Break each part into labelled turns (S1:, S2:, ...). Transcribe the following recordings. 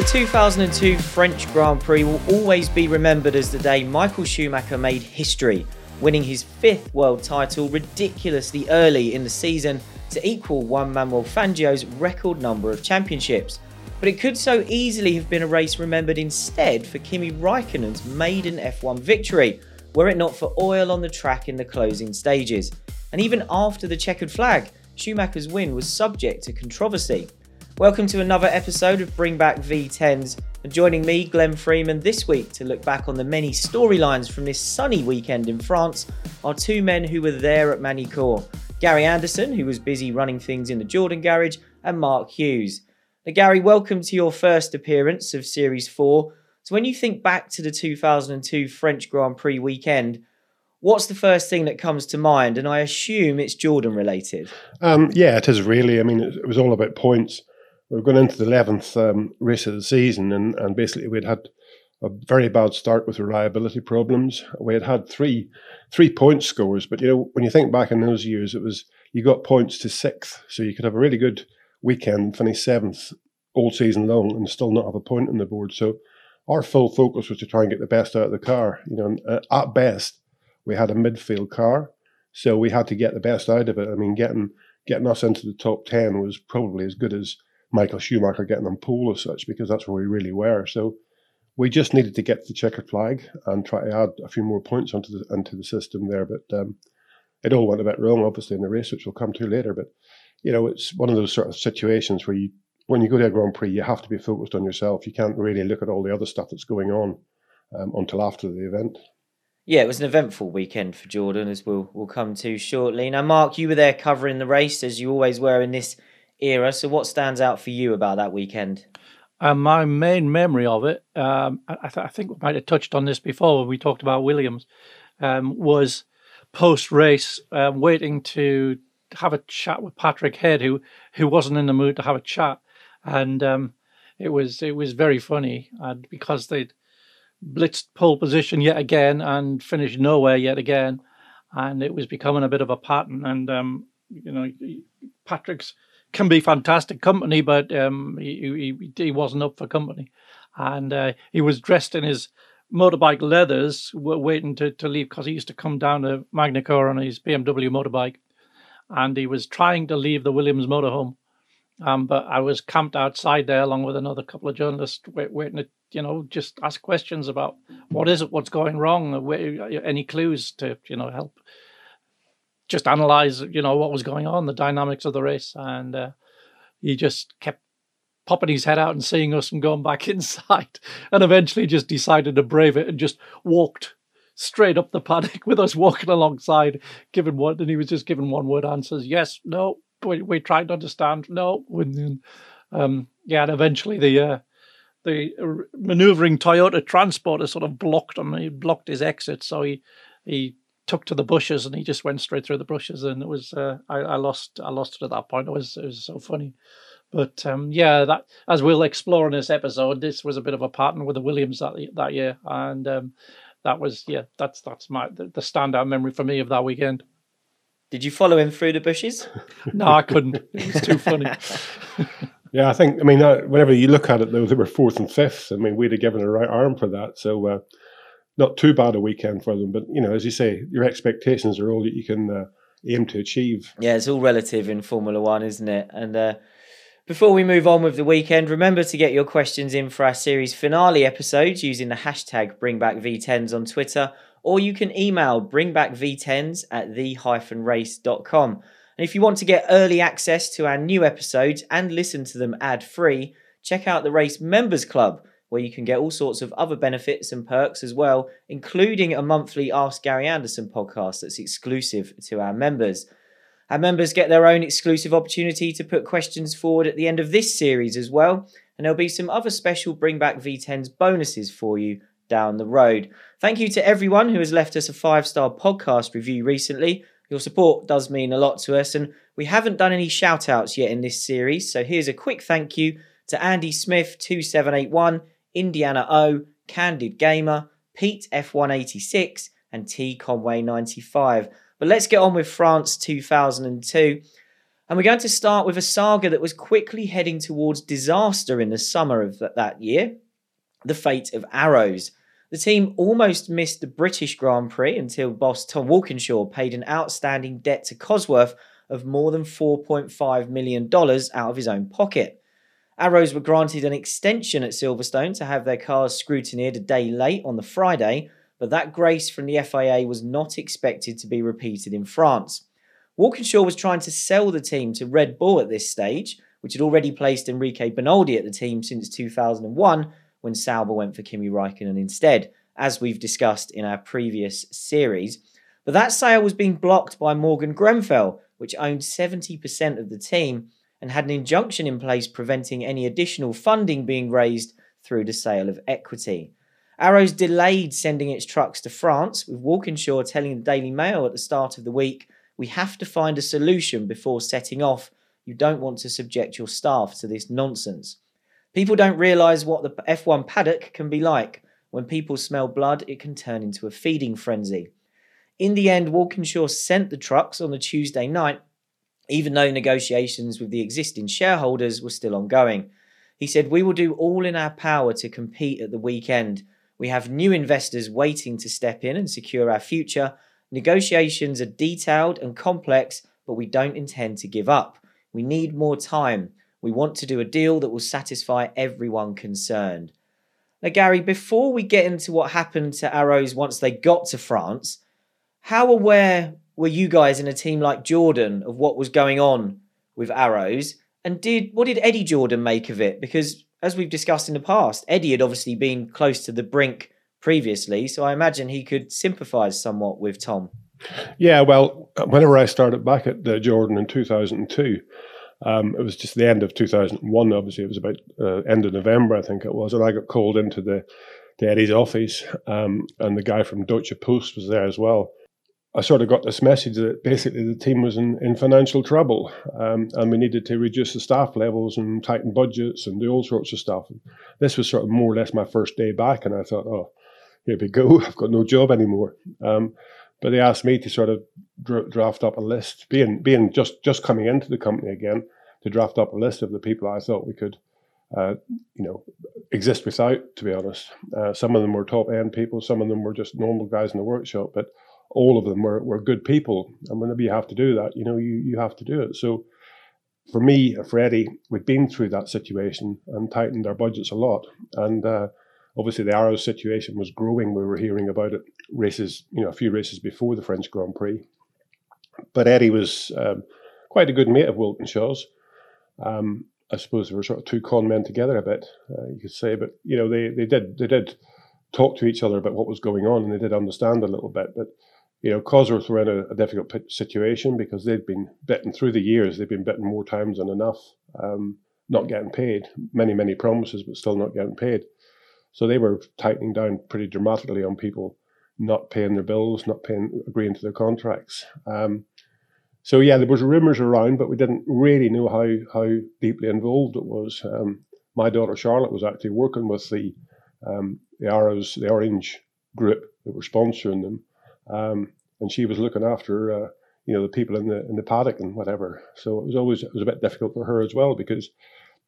S1: The 2002 French Grand Prix will always be remembered as the day Michael Schumacher made history, winning his fifth world title ridiculously early in the season to equal Juan Manuel Fangio's record number of championships. But it could so easily have been a race remembered instead for Kimi Raikkonen's maiden F1 victory, were it not for oil on the track in the closing stages. And even after the checkered flag, Schumacher's win was subject to controversy. Welcome to another episode of Bring Back V10s, and joining me, Glenn Freeman, this week to look back on the many storylines from this sunny weekend in France are two men who were there at Magny-Cours Gary Anderson, who was busy running things in the Jordan garage, and Mark Hughes. Now, Gary, welcome to your first appearance of Series 4. So, when you think back to the 2002 French Grand Prix weekend, what's the first thing that comes to mind? And I assume it's Jordan related.
S2: Um, yeah, it is really. I mean, it was all about points We've gone into the 11th um, race of the season, and, and basically we'd had a very bad start with reliability problems. We had had three three point scores, but you know when you think back in those years, it was you got points to sixth, so you could have a really good weekend, finish seventh all season long, and still not have a point on the board. So our full focus was to try and get the best out of the car. You know, uh, at best we had a midfield car, so we had to get the best out of it. I mean, getting getting us into the top ten was probably as good as Michael Schumacher getting on pole as such because that's where we really were. So we just needed to get the checkered flag and try to add a few more points onto the into the system there. But um, it all went a bit wrong, obviously, in the race, which we'll come to later. But you know, it's one of those sort of situations where you, when you go to a Grand Prix, you have to be focused on yourself. You can't really look at all the other stuff that's going on um, until after the event.
S1: Yeah, it was an eventful weekend for Jordan, as we'll we'll come to shortly. Now, Mark, you were there covering the race as you always were in this era. So, what stands out for you about that weekend?
S3: Um, my main memory of it, um, I, th- I, think we might have touched on this before when we talked about Williams, um, was post race um, waiting to have a chat with Patrick Head, who who wasn't in the mood to have a chat, and um, it was it was very funny, and because they'd blitzed pole position yet again and finished nowhere yet again, and it was becoming a bit of a pattern, and um, you know Patrick's can be fantastic company, but um, he, he, he wasn't up for company, and uh, he was dressed in his motorbike leathers, waiting to, to leave because he used to come down to Magny-Cours on his BMW motorbike, and he was trying to leave the Williams motorhome. Um, but I was camped outside there along with another couple of journalists, wait, waiting to you know just ask questions about what is it, what's going wrong, any clues to you know help just analyze, you know, what was going on, the dynamics of the race, and uh, he just kept popping his head out and seeing us and going back inside, and eventually just decided to brave it and just walked straight up the paddock with us walking alongside, giving one, and he was just giving one word answers: yes, no, we we tried to understand, no, and, um, yeah, and eventually the. Uh, the maneuvering Toyota transporter sort of blocked him. He blocked his exit, so he he took to the bushes and he just went straight through the bushes and it was uh, I, I, lost I lost it at that point. It was it was so funny. But um, yeah, that as we'll explore in this episode, this was a bit of a pattern with the Williams that that year, and um, that was yeah, that's that's my the, the standout memory for me of that weekend.
S1: Did you follow him through the bushes?
S3: no, I couldn't. It was too funny.
S2: yeah, I think I mean uh, whenever you look at it, though, they were fourth and fifth. I mean, we'd have given a right arm for that. So. Uh, not too bad a weekend for them. But you know, as you say, your expectations are all that you can uh, aim to achieve.
S1: Yeah, it's all relative in Formula One, isn't it? And uh, before we move on with the weekend, remember to get your questions in for our series finale episodes using the hashtag BringBackV10s on Twitter, or you can email BringBackV10s at the-race.com. And if you want to get early access to our new episodes and listen to them ad free, check out the Race Members Club where you can get all sorts of other benefits and perks as well, including a monthly Ask Gary Anderson podcast that's exclusive to our members. Our members get their own exclusive opportunity to put questions forward at the end of this series as well, and there'll be some other special Bring Back V10s bonuses for you down the road. Thank you to everyone who has left us a five star podcast review recently. Your support does mean a lot to us, and we haven't done any shout outs yet in this series, so here's a quick thank you to Andy Smith 2781 Indiana O, Candid Gamer, Pete F186, and T Conway 95. But let's get on with France 2002. And we're going to start with a saga that was quickly heading towards disaster in the summer of that, that year the fate of Arrows. The team almost missed the British Grand Prix until boss Tom Walkinshaw paid an outstanding debt to Cosworth of more than $4.5 million out of his own pocket. Arrows were granted an extension at Silverstone to have their cars scrutineered a day late on the Friday, but that grace from the FIA was not expected to be repeated in France. Walkinshaw was trying to sell the team to Red Bull at this stage, which had already placed Enrique Bernoldi at the team since 2001 when Sauber went for Kimi Raikkonen instead, as we've discussed in our previous series. But that sale was being blocked by Morgan Grenfell, which owned 70% of the team and had an injunction in place preventing any additional funding being raised through the sale of equity. Arrows delayed sending its trucks to France, with Walkinshaw telling the Daily Mail at the start of the week we have to find a solution before setting off. You don't want to subject your staff to this nonsense. People don't realise what the F1 paddock can be like. When people smell blood, it can turn into a feeding frenzy. In the end, Walkinshaw sent the trucks on the Tuesday night, even though negotiations with the existing shareholders were still ongoing. He said, We will do all in our power to compete at the weekend. We have new investors waiting to step in and secure our future, Negotiations are detailed and complex, but we don't intend to give up. We need more time. We want to do a deal that will satisfy everyone concerned. Now, Gary, before we get into what happened to Arrows once they got to France, how aware were you guys in a team like Jordan of what was going on with Arrows? And did what did Eddie Jordan make of it? Because as we've discussed in the past, Eddie had obviously been close to the brink previously, so I imagine he could sympathise somewhat with Tom.
S2: Yeah, well, whenever I started back at the Jordan in 2002, um, it was just the end of 2001. Obviously, it was about uh, end of November, I think it was, and I got called into the, the Eddie's office, um, and the guy from Deutsche Post was there as well. I sort of got this message that basically the team was in, in financial trouble um, and we needed to reduce the staff levels and tighten budgets and do all sorts of stuff. And this was sort of more or less my first day back, and I thought, oh, here we go. I've got no job anymore. Um, but they asked me to sort of draft up a list, being being just just coming into the company again, to draft up a list of the people I thought we could, uh, you know, exist without. To be honest, uh, some of them were top end people, some of them were just normal guys in the workshop, but all of them were, were good people. And whenever you have to do that, you know, you you have to do it. So. For me, for Eddie, we'd been through that situation and tightened our budgets a lot, and uh, obviously the Arrows situation was growing. We were hearing about it races, you know, a few races before the French Grand Prix. But Eddie was um, quite a good mate of Walkinshaw's. Um, I suppose they were sort of two con men together a bit, uh, you could say. But you know, they they did they did talk to each other about what was going on, and they did understand a little bit. But you know, Cosworth were in a, a difficult situation because they'd been bitten through the years. They've been bitten more times than enough, um, not getting paid. Many many promises, but still not getting paid. So they were tightening down pretty dramatically on people not paying their bills, not paying, agreeing to their contracts. Um, so yeah, there was rumours around, but we didn't really know how how deeply involved it was. Um, my daughter Charlotte was actually working with the um, the Arrows, the Orange group that were sponsoring them, um, and she was looking after uh, you know the people in the in the paddock and whatever. So it was always it was a bit difficult for her as well because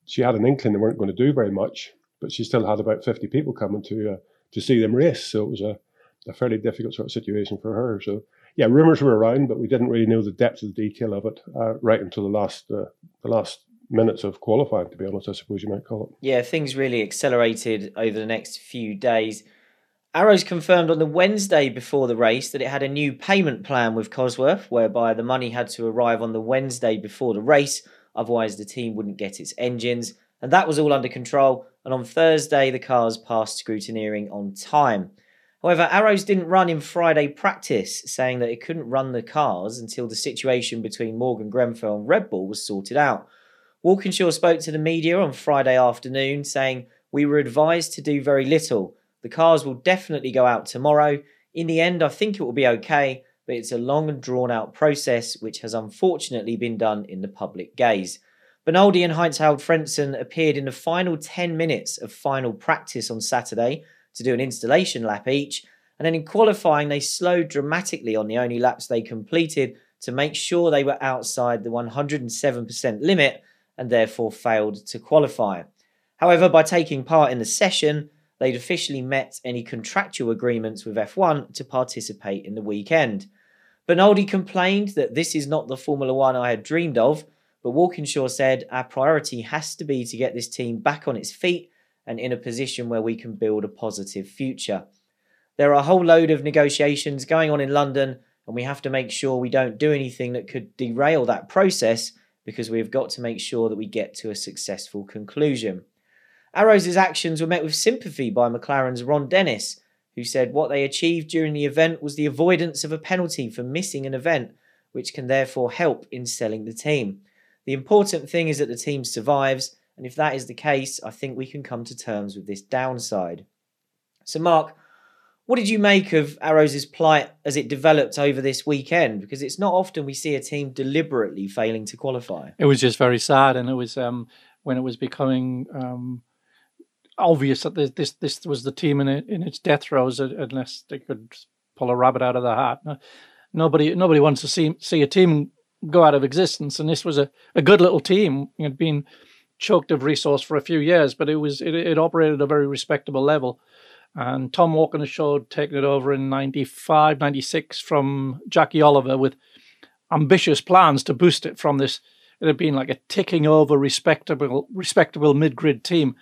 S2: she had an inkling they weren't going to do very much, but she still had about 50 people coming to uh, to see them race. So it was a, a fairly difficult sort of situation for her. So yeah, rumours were around, but we didn't really know the depth of the detail of it uh, right until the last uh, the last minutes of qualifying. To be honest, I suppose you might call it.
S1: Yeah, things really accelerated over the next few days. Arrows confirmed on the Wednesday before the race that it had a new payment plan with Cosworth, whereby the money had to arrive on the Wednesday before the race, otherwise the team wouldn't get its engines and that was all under control. And on Thursday, the cars passed scrutineering on time. However, Arrows didn't run in Friday practice, saying that it couldn't run the cars until the situation between Morgan Grenfell and Red Bull was sorted out. Walkinshaw spoke to the media on Friday afternoon, saying, We were advised to do very little. The cars will definitely go out tomorrow. In the end, I think it will be okay, but it's a long and drawn out process which has unfortunately been done in the public gaze. Bernoldi and Heinz-Harald Frentzen appeared in the final 10 minutes of final practice on Saturday to do an installation lap each, and then in qualifying they slowed dramatically on the only laps they completed to make sure they were outside the 107% limit and therefore failed to qualify. However, by taking part in the session, they'd officially met any contractual agreements with F1 to participate in the weekend. Bernoldi complained that this is not the Formula One I had dreamed of, but Walkinshaw said our priority has to be to get this team back on its feet and in a position where we can build a positive future. There are a whole load of negotiations going on in London, and we have to make sure we don't do anything that could derail that process because we've got to make sure that we get to a successful conclusion. Arrows' actions were met with sympathy by McLaren's Ron Dennis, who said what they achieved during the event was the avoidance of a penalty for missing an event, which can therefore help in selling the team. The important thing is that the team survives, and if that is the case, I think we can come to terms with this downside. So, Mark, what did you make of Arrows' plight as it developed over this weekend? Because it's not often we see a team deliberately failing to qualify.
S3: It was just very sad, and it was um, when it was becoming um, obvious that this this was the team in it, in its death throes, unless they could pull a rabbit out of the hat. Nobody nobody wants to see see a team go out of existence, and this was a, a good little team. It had been choked of resource for a few years, but it was it, it operated at a very respectable level. And Tom Walkinshaw had taken it over in 95, 96 from Jackie Oliver with ambitious plans to boost it from this. It had been like a ticking over respectable respectable mid grid team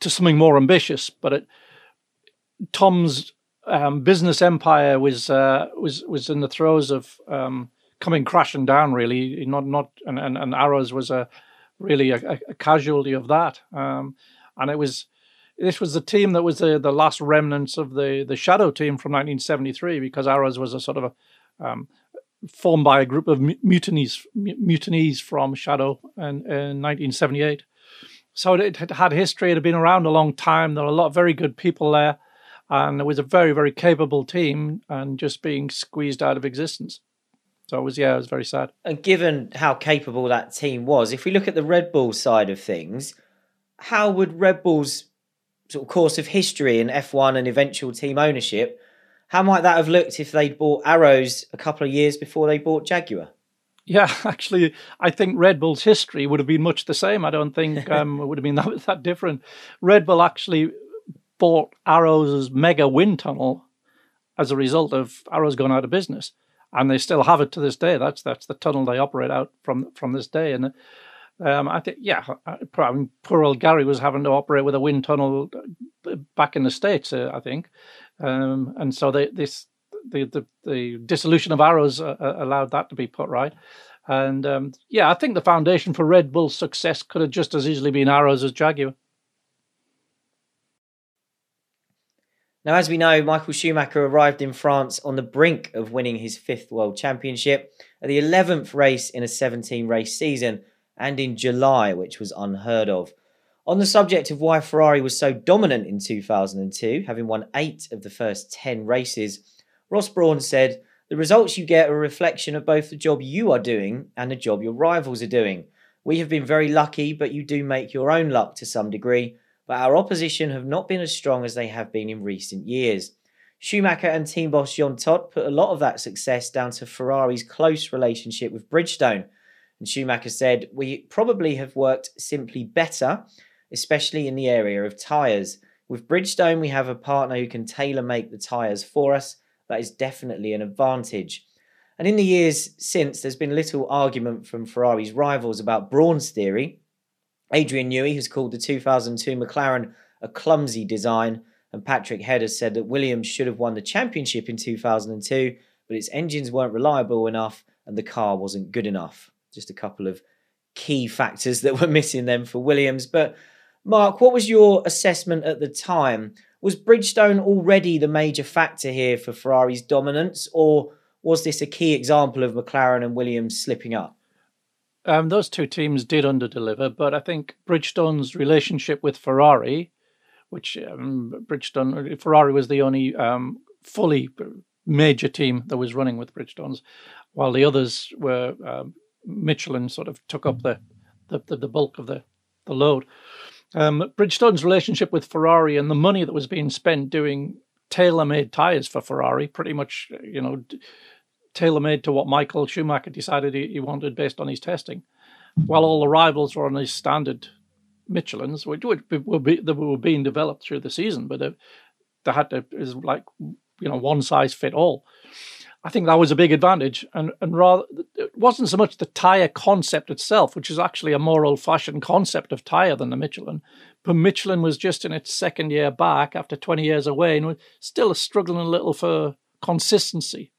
S3: to something more ambitious. But it, Tom's um, business empire was uh, was was in the throes of um, coming crashing down. Really, not not and and, and Arrows was a really a, a casualty of that. Um, and it was this was the team that was the the last remnants of the the Shadow team from 1973 because Arrows was a sort of a um, formed by a group of mutinies mutinies from Shadow in, in 1978. So it had had history. It had been around a long time. There were a lot of very good people there, and it was a very very capable team, and just being squeezed out of existence. So it was yeah, it was very sad.
S1: And given how capable that team was, if we look at the Red Bull side of things, how would Red Bull's sort of course of history in F1 and eventual team ownership, how might that have looked if they'd bought Arrows a couple of years before they bought Jaguar?
S3: Yeah, actually, I think Red Bull's history would have been much the same. I don't think um, it would have been that, that different. Red Bull actually bought Arrows' mega wind tunnel as a result of Arrows going out of business, and they still have it to this day. That's that's the tunnel they operate out from from this day. And um, I think, yeah, I mean, poor old Gary was having to operate with a wind tunnel uh, back in the states, uh, I think, um, and so they, this the, the the dissolution of Arrows uh, uh, allowed that to be put right. And um, yeah, I think the foundation for Red Bull's success could have just as easily been Arrows as Jaguar.
S1: Now, as we know, Michael Schumacher arrived in France on the brink of winning his fifth world championship at the 11th race in a 17 race season and in July, which was unheard of. On the subject of why Ferrari was so dominant in 2002, having won eight of the first 10 races, Ross Brawn said, The results you get are a reflection of both the job you are doing and the job your rivals are doing. We have been very lucky, but you do make your own luck to some degree, but our opposition have not been as strong as they have been in recent years. Schumacher and team boss Jean Todt put a lot of that success down to Ferrari's close relationship with Bridgestone and Schumacher said, We probably have worked simply better, especially in the area of tyres. With Bridgestone, we have a partner who can tailor make the tyres for us. That is definitely an advantage. And in the years since, there's been little argument from Ferrari's rivals about Brawn's theory. Adrian Newey has called the 2002 McLaren a clumsy design, and Patrick Head has said that Williams should have won the championship in 2002, but its engines weren't reliable enough and the car wasn't good enough just a couple of key factors that were missing them for Williams. But Mark, what was your assessment at the time? Was Bridgestone already the major factor here for Ferrari's dominance, or was this a key example of McLaren and Williams slipping up?
S3: Um, those two teams did underdeliver, but I think Bridgestone's relationship with Ferrari, which um, Bridgestone Ferrari was the only um, fully major team that was running with Bridgestones, while the others were um, Michelin sort of took up the the, the, the bulk of the, the load. Um, Bridgestone's relationship with Ferrari and the money that was being spent doing tailor-made tires for Ferrari, pretty much, you know, tailor made to what Michael Schumacher decided he, he wanted based on his testing. While all the rivals were on his standard Michelin's, which were, be, were being developed through the season, but they, they had to is like you know one size fit all. I think that was a big advantage, and and rather it wasn't so much the tire concept itself, which is actually a more old-fashioned concept of tire than the Michelin, but Michelin was just in its second year back after 20 years away, and was still struggling a little for consistency.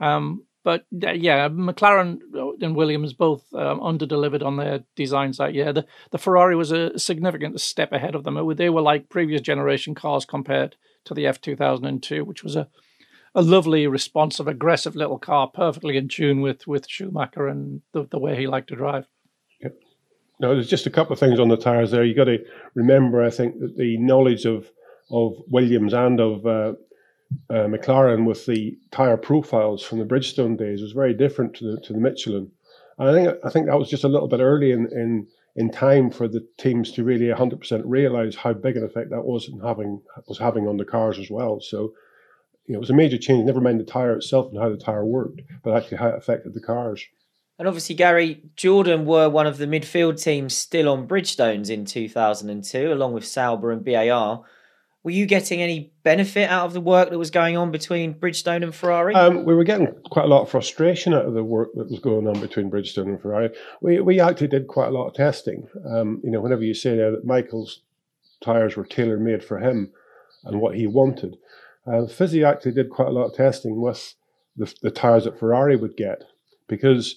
S3: Um, but yeah, McLaren and Williams both um, underdelivered on their designs that year. The, the Ferrari was a significant step ahead of them. They were like previous generation cars compared to the F2002, which was a, a lovely, responsive, aggressive little car, perfectly in tune with, with Schumacher and the, the way he liked to drive.
S2: Yep. Now, there's just a couple of things on the tyres there. You got to remember, I think, that the knowledge of of Williams and of uh, uh, McLaren with the tire profiles from the Bridgestone days was very different to the to the Michelin. And I think I think that was just a little bit early in in, in time for the teams to really 100% realize how big an effect that was and having was having on the cars as well. So you know, it was a major change. Never mind the tire itself and how the tire worked, but actually how it affected the cars.
S1: And obviously, Gary Jordan were one of the midfield teams still on Bridgestones in 2002, along with Sauber and BAR. Were you getting any benefit out of the work that was going on between Bridgestone and Ferrari?
S2: Um, we were getting quite a lot of frustration out of the work that was going on between Bridgestone and Ferrari. We, we actually did quite a lot of testing. Um, you know, whenever you say that Michael's tyres were tailor made for him and what he wanted, uh, Fizzy actually did quite a lot of testing with the, the tyres that Ferrari would get because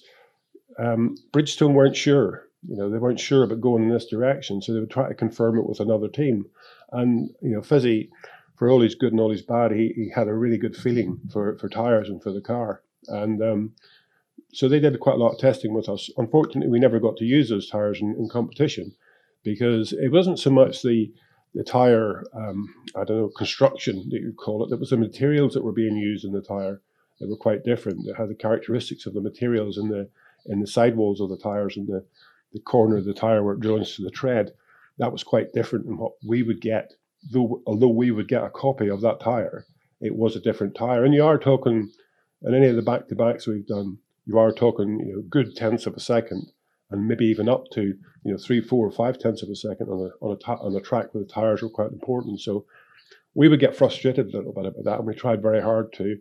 S2: um, Bridgestone weren't sure. You know, they weren't sure about going in this direction, so they would try to confirm it with another team. And you know, Fizzy, for all his good and all his bad, he, he had a really good feeling for, for tires and for the car. And um, so they did quite a lot of testing with us. Unfortunately, we never got to use those tires in, in competition because it wasn't so much the the tire, um, I don't know, construction that you call it. It was the materials that were being used in the tire that were quite different. They had the characteristics of the materials in the in the sidewalls of the tires and the, the corner of the tire where it joins to the tread that was quite different than what we would get. Though, although we would get a copy of that tire, it was a different tire. And you are talking, in any of the back to backs we've done, you are talking, you know, good tenths of a second, and maybe even up to, you know, three, four, or five tenths of a second on a on a ta- on a track where the tires were quite important. So we would get frustrated a little bit about that, and we tried very hard to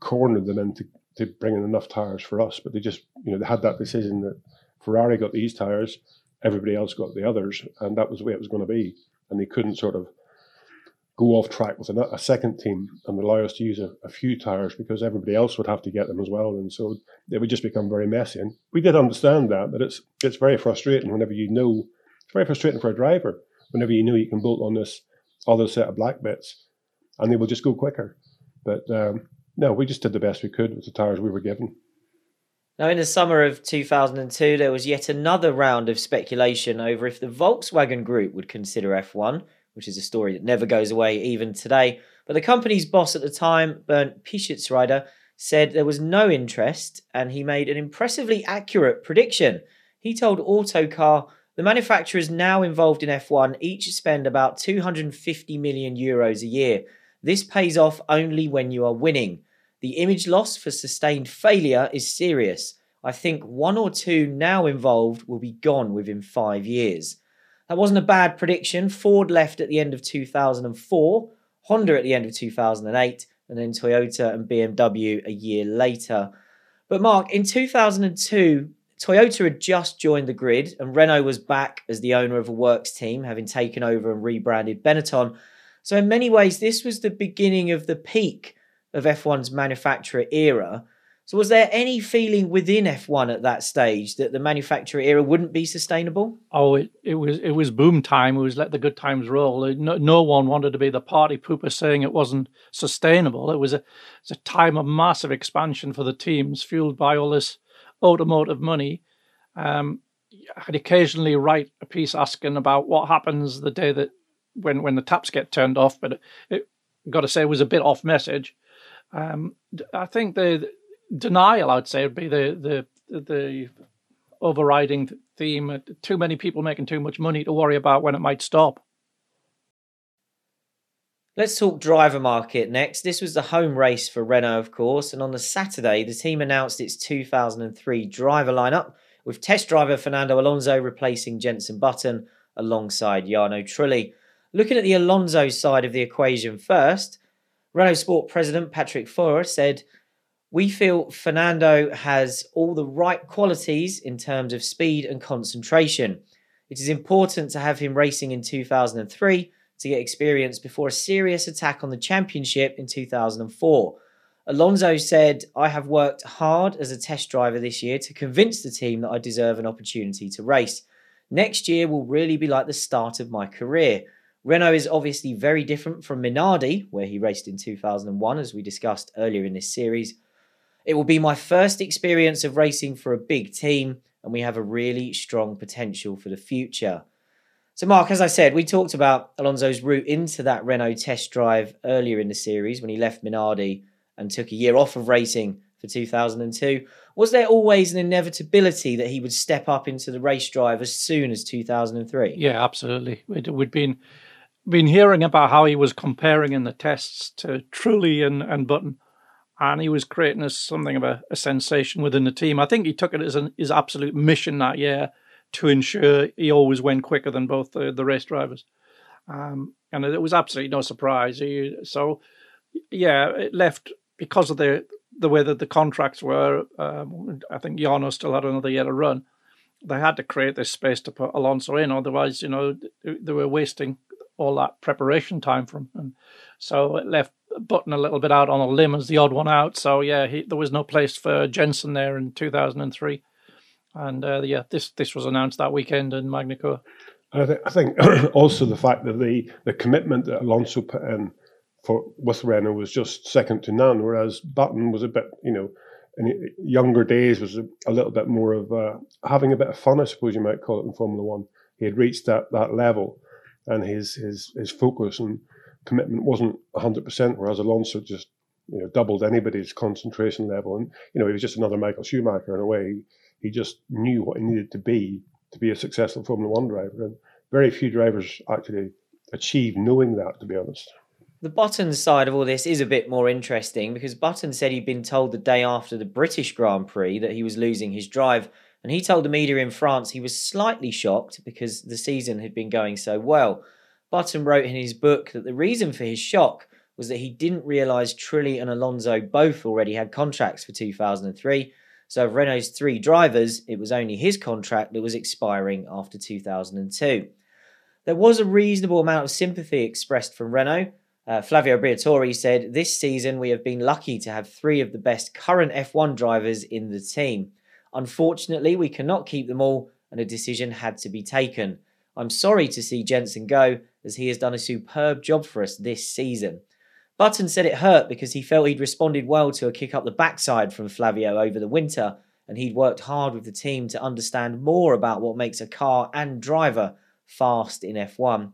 S2: corner them into to bring in enough tires for us. But they just, you know, they had that decision that Ferrari got these tires everybody else got the others, and that was the way it was going to be. And they couldn't sort of go off track with a, second team and allow us to use a, a, few tires because everybody else would have to get them as well, and so it would just become very messy. And we did understand that, but it's it's very frustrating whenever you know. It's very frustrating for a driver whenever you know you can bolt on this other set of black bits, and they will just go quicker. But um, no, we just did the best we could with the tires we were given.
S1: Now, in the summer of 2002, there was yet another round of speculation over if the Volkswagen Group would consider F1, which is a story that never goes away even today. But the company's boss at the time, Bernd Pischetsrieder, said there was no interest, and he made an impressively accurate prediction. He told Autocar the manufacturers now involved in F1 each spend about 250 million euros a year. This pays off only when you are winning. The image loss for sustained failure is serious. I think one or two now involved will be gone within five years. That wasn't a bad prediction. Ford left at the end of 2004, Honda at the end of 2008, and then Toyota and BMW a year later. But Mark, in 2002, Toyota had just joined the grid, and Renault was back as the owner of a works team, having taken over and rebranded Benetton. So, in many ways, this was the beginning of the peak of F1's manufacturer era. So, was there any feeling within F1 at that stage that the manufacturer era wouldn't be sustainable?
S3: Oh, it, it was it was boom time. It was let the good times roll. No, no one wanted to be the party pooper saying it wasn't sustainable. It was a it's a time of massive expansion for the teams, fueled by all this automotive money. Um, I'd occasionally write a piece asking about what happens the day that when when the taps get turned off, but it, it got to say it was a bit off message. Um, I think the denial, I'd say, would be the the the overriding theme. Too many people making too much money to worry about when it might stop.
S1: Let's talk driver market next. This was the home race for Renault, of course, and on the Saturday, the team announced its 2003 driver lineup with test driver Fernando Alonso replacing Jenson Button alongside Jarno Trulli. Looking at the Alonso side of the equation first, Renault Sport President Patrick Faure said, We feel Fernando has all the right qualities in terms of speed and concentration. It is important to have him racing in 2003 to get experience before a serious attack on the championship in 2004. Alonso said, I have worked hard as a test driver this year to convince the team that I deserve an opportunity to race. Next year will really be like the start of my career. Renault is obviously very different from Minardi, where he raced in 2001, as we discussed earlier in this series. It will be my first experience of racing for a big team, and we have a really strong potential for the future. So, Mark, as I said, we talked about Alonso's route into that Renault test drive earlier in the series when he left Minardi and took a year off of racing for 2002. Was there always an inevitability that he would step up into the race drive as soon as 2003?
S3: Yeah, absolutely. We'd, we'd been been hearing about how he was comparing in the tests to Trulli and, and Button, and he was creating something of a, a, sensation within the team. I think he took it as an, his absolute mission that year to ensure he always went quicker than both the, the race drivers. Um, and it was absolutely no surprise. He, so, yeah, it left because of the the way that the contracts were. Um, I think Jarno still had another year to run. They had to create this space to put Alonso in, otherwise, you know, they were wasting all that preparation time from, and so it left Button a little bit out on a limb as the odd one out. So yeah, he, there was no place for Jenson there in 2003 and uh, yeah, this this was announced that weekend in Magny-Cours.
S2: I, th- I think also the fact that the the commitment that Alonso put in for with Renault was just second to none, whereas Button was a bit, you know, in younger days was a, a little bit more of uh, having a bit of fun, I suppose you might call it in Formula One. He had reached that that level, and his his his focus and commitment wasn't hundred percent, whereas Alonso just you know doubled anybody's concentration level, and you know he was just another Michael Schumacher in a way. He just knew what he needed to be to be a successful Formula One driver. And very few drivers actually achieve knowing that, to be honest.
S1: The Button side of all this is a bit more interesting because Button said he'd been told the day after the British Grand Prix that he was losing his drive. And he told the media in France he was slightly shocked because the season had been going so well. Button wrote in his book that the reason for his shock was that he didn't realise Trulli and Alonso both already had contracts for 2003 so of Renault's three drivers, it was only his contract that was expiring after 2002. There was a reasonable amount of sympathy expressed from Renault. Uh, Flavio Briatore said, This season we have been lucky to have three of the best current F1 drivers in the team. Unfortunately, we cannot keep them all, and a decision had to be taken. I'm sorry to see Jenson go, as he has done a superb job for us this season. Button said it hurt because he felt he'd responded well to a kick up the backside from Flavio over the winter, and he'd worked hard with the team to understand more about what makes a car and driver fast in F1.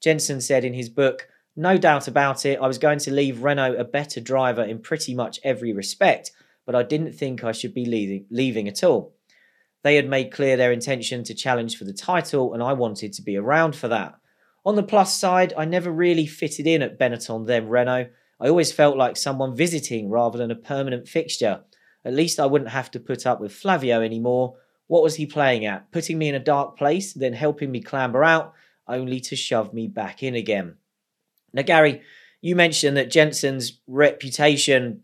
S1: Jenson said in his book, No doubt about it, I was going to leave Renault a better driver in pretty much every respect, but I didn't think I should be leaving, leaving at all. They had made clear their intention to challenge for the title, and I wanted to be around for that. On the plus side, I never really fitted in at Benetton, then Renault. I always felt like someone visiting rather than a permanent fixture. At least I wouldn't have to put up with Flavio anymore. What was he playing at? Putting me in a dark place, then helping me clamber out, only to shove me back in again. Now, Gary, you mentioned that Jenson's reputation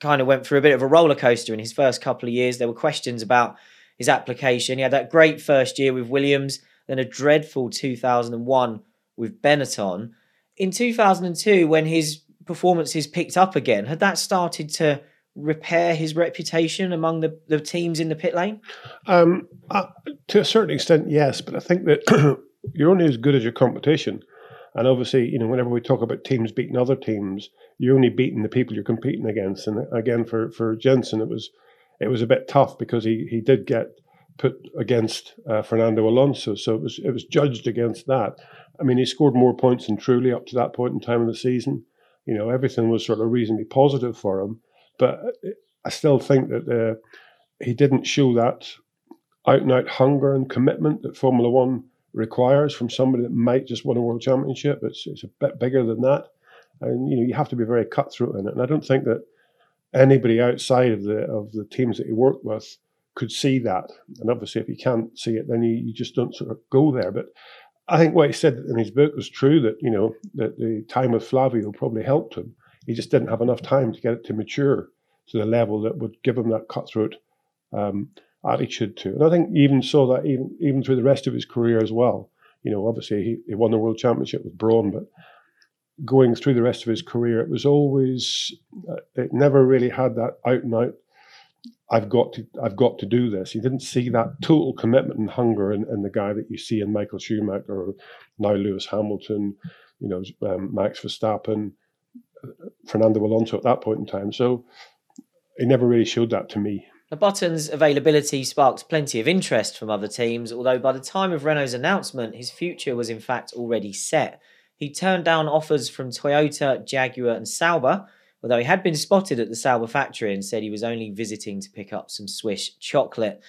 S1: kind of went through a bit of a roller coaster in his first couple of years. There were questions about his application. He had that great first year with Williams, then a dreadful 2001 with Benetton. In 2002, when his performances picked up again, had that started to repair his reputation among the, the teams in the pit lane?
S2: Um, uh, to a certain extent, yes. But I think that you're only as good as your competition. And obviously, you know, whenever we talk about teams beating other teams, you're only beating the people you're competing against. And again, for for Jenson, it was it was a bit tough because he he did get put against uh, Fernando Alonso, so it was it was judged against that. I mean, he scored more points than Trulli up to that point in time of the season. You know, everything was sort of reasonably positive for him. But I still think that uh, he didn't show that out and out hunger and commitment that Formula One requires from somebody that might just win a world championship. It's, it's a bit bigger than that. And you know you have to be very cutthroat in it. And I don't think that anybody outside of the of the teams that he worked with could see that. And obviously, if you can't see it, then you, you just don't sort of go there. But I think what he said in his book was true that you know that the time with Flavio probably helped him. He just didn't have enough time to get it to mature to the level that would give him that cutthroat um, attitude to. And I think even saw that even even through the rest of his career as well. You know, obviously he, he won the world championship with Brawn, but going through the rest of his career, it was always uh, it never really had that out and out. I've got to I've got to do this. He didn't see that total commitment and hunger in, in the guy that you see in Michael Schumacher or now Lewis Hamilton, you know, um, Max Verstappen, Fernando Alonso at that point in time. So he never really showed that to me.
S1: The Button's availability sparked plenty of interest from other teams, although by the time of Renault's announcement, his future was in fact already set. He turned down offers from Toyota, Jaguar, and Sauber, although he had been spotted at the Sauber factory and said he was only visiting to pick up some Swiss chocolate.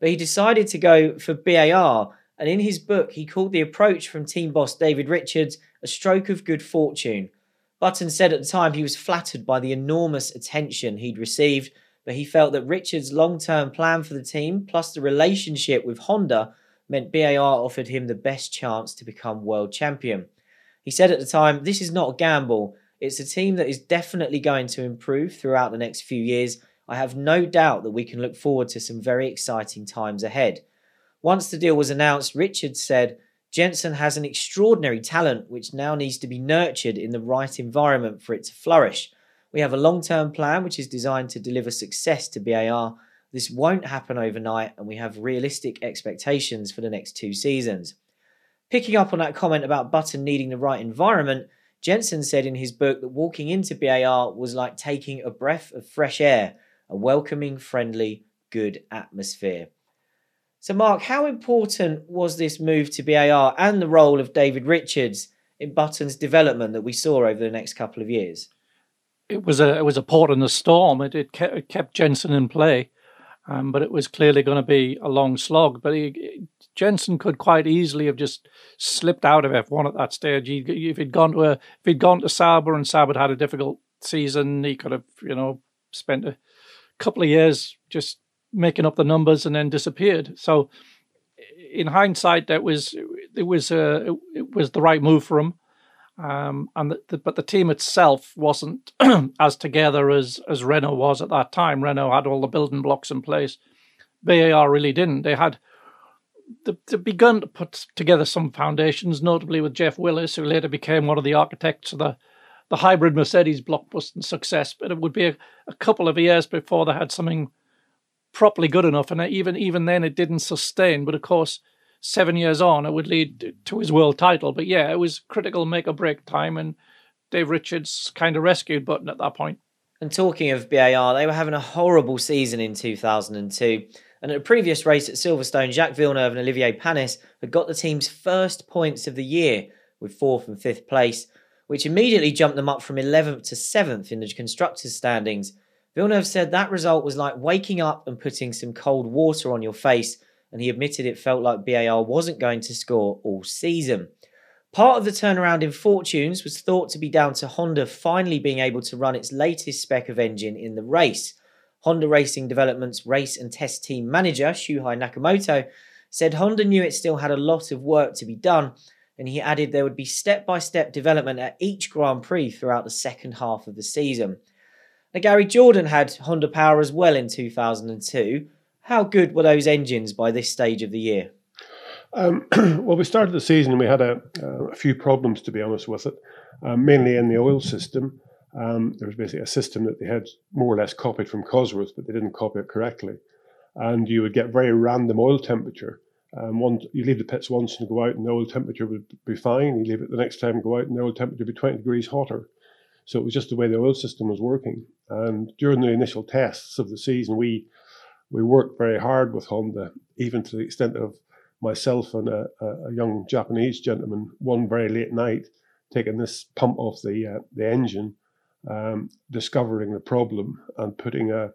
S1: But he decided to go for BAR, and in his book, he called the approach from team boss David Richards a stroke of good fortune. Button said at the time he was flattered by the enormous attention he'd received but he felt that Richards' long term plan for the team, plus the relationship with Honda, meant BAR offered him the best chance to become world champion. He said at the time, This is not a gamble. It's a team that is definitely going to improve throughout the next few years. I have no doubt that we can look forward to some very exciting times ahead. Once the deal was announced, Richards said, Jenson has an extraordinary talent which now needs to be nurtured in the right environment for it to flourish. We have a long term plan which is designed to deliver success to BAR. This won't happen overnight, and we have realistic expectations for the next two seasons. Picking up on that comment about Button needing the right environment, Jenson said in his book that walking into BAR was like taking a breath of fresh air, a welcoming, friendly, good atmosphere. So, Mark, how important was this move to BAR and the role of David Richards in Button's development that we saw over the next couple of years?
S3: it was a it was a port in the storm. It, it, kept, it kept Jenson in play, um, but it was clearly going to be a long slog. But he, Jenson could quite easily have just slipped out of F1 at that stage. He, if he'd gone to a, if he'd gone to Sauber and Sauber had a difficult season, he could have you know spent a couple of years just making up the numbers and then disappeared. So, in hindsight, that was it was uh, it was the right move for him. Um, and the, the, but the team itself wasn't as together as as Renault was at that time. Renault had all the building blocks in place. BAR really didn't. They had they, begun to put together some foundations, notably with Geoff Willis, who later became one of the architects of the the hybrid Mercedes blockbuster success. But it would be a, a couple of years before they had something properly good enough, and even even then it didn't sustain. But of course seven years on, it would lead to his world title. But yeah, it was critical make or break time, and Dave Richards kind of rescued Button at that point.
S1: And talking of BAR, they were having a horrible season in 2002. And at a previous race at Silverstone, Jacques Villeneuve and Olivier Panis had got the team's first points of the year with fourth and fifth place, which immediately jumped them up from 11th to 7th in the constructors' standings. Villeneuve said that result was like waking up and putting some cold water on your face and he admitted it felt like BAR wasn't going to score all season. Part of the turnaround in fortunes was thought to be down to Honda finally being able to run its latest spec of engine in the race. Honda Racing Development's race and test team manager, Shuhei Nakamoto, said Honda knew it still had a lot of work to be done, and he added there would be step by step development at each Grand Prix throughout the second half of the season. Now, Gary Jordan had Honda Power as well in 2002, how good were those engines by this stage of the year?
S2: Um, well, we started the season and we had a, a few problems, to be honest with it, uh, mainly in the oil system. Um, there was basically a system that they had more or less copied from Cosworth, but they didn't copy it correctly. And you would get very random oil temperature. Um, one, you leave the pits once and go out, and the oil temperature would be fine. You leave it the next time, go out, and the oil temperature would be 20 degrees hotter. So it was just the way the oil system was working. And during the initial tests of the season, we we worked very hard with Honda, even to the extent of myself and a, a young Japanese gentleman one very late night taking this pump off the uh, the engine, um, discovering the problem and putting a,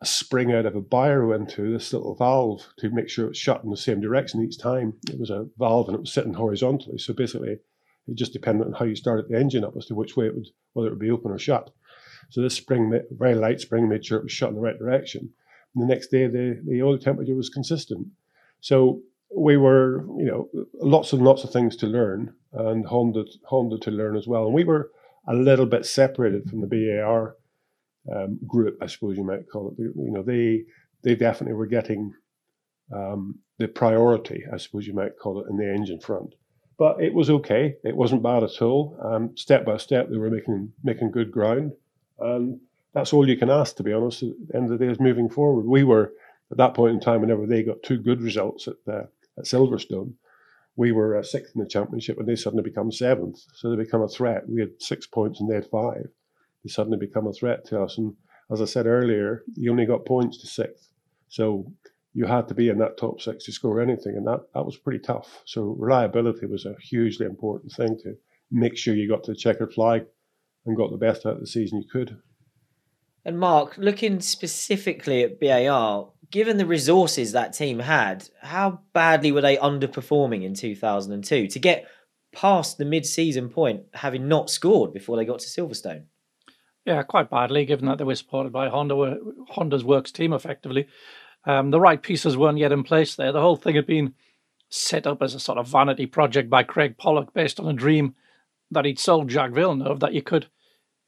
S2: a, spring out of a biro into this little valve to make sure it's shut in the same direction each time. It was a valve and it was sitting horizontally, so basically It just depended on how you started the engine up as to which way it would, whether it would be open or shut. So this spring, very light spring, made sure it was shut in the right direction. And the next day, the, the oil temperature was consistent. So we were, you know, lots and lots of things to learn, and Honda Honda to learn as well. And we were a little bit separated from the BAR um, group, I suppose you might call it. You know, they they definitely were getting um, the priority, I suppose you might call it, in the engine front. But it was okay. It wasn't bad at all. Um, step by step, they were making making good ground, and that's all you can ask, to be honest. At the end of the day, is moving forward. We were at that point in time, whenever they got two good results at the, at Silverstone, we were uh, sixth in the championship, and they suddenly become seventh. So they become a threat. We had six points, and they had five. They suddenly become a threat to us. And as I said earlier, you only got points to sixth, so you had to be in that top six to score anything, and that that was pretty tough. So reliability was a hugely important thing to make sure you got to the checkered flag and got the best out of the season you could.
S1: And Mark, looking specifically at BAR, given the resources that team had, how badly were they underperforming in 2002 to get past the mid-season point, having not scored before they got to Silverstone?
S3: Yeah, quite badly, given that they were supported by Honda, Honda's works team effectively. Um, the right pieces weren't yet in place there. The whole thing had been set up as a sort of vanity project by Craig Pollock based on a dream that he'd sold Jacques Villeneuve that you could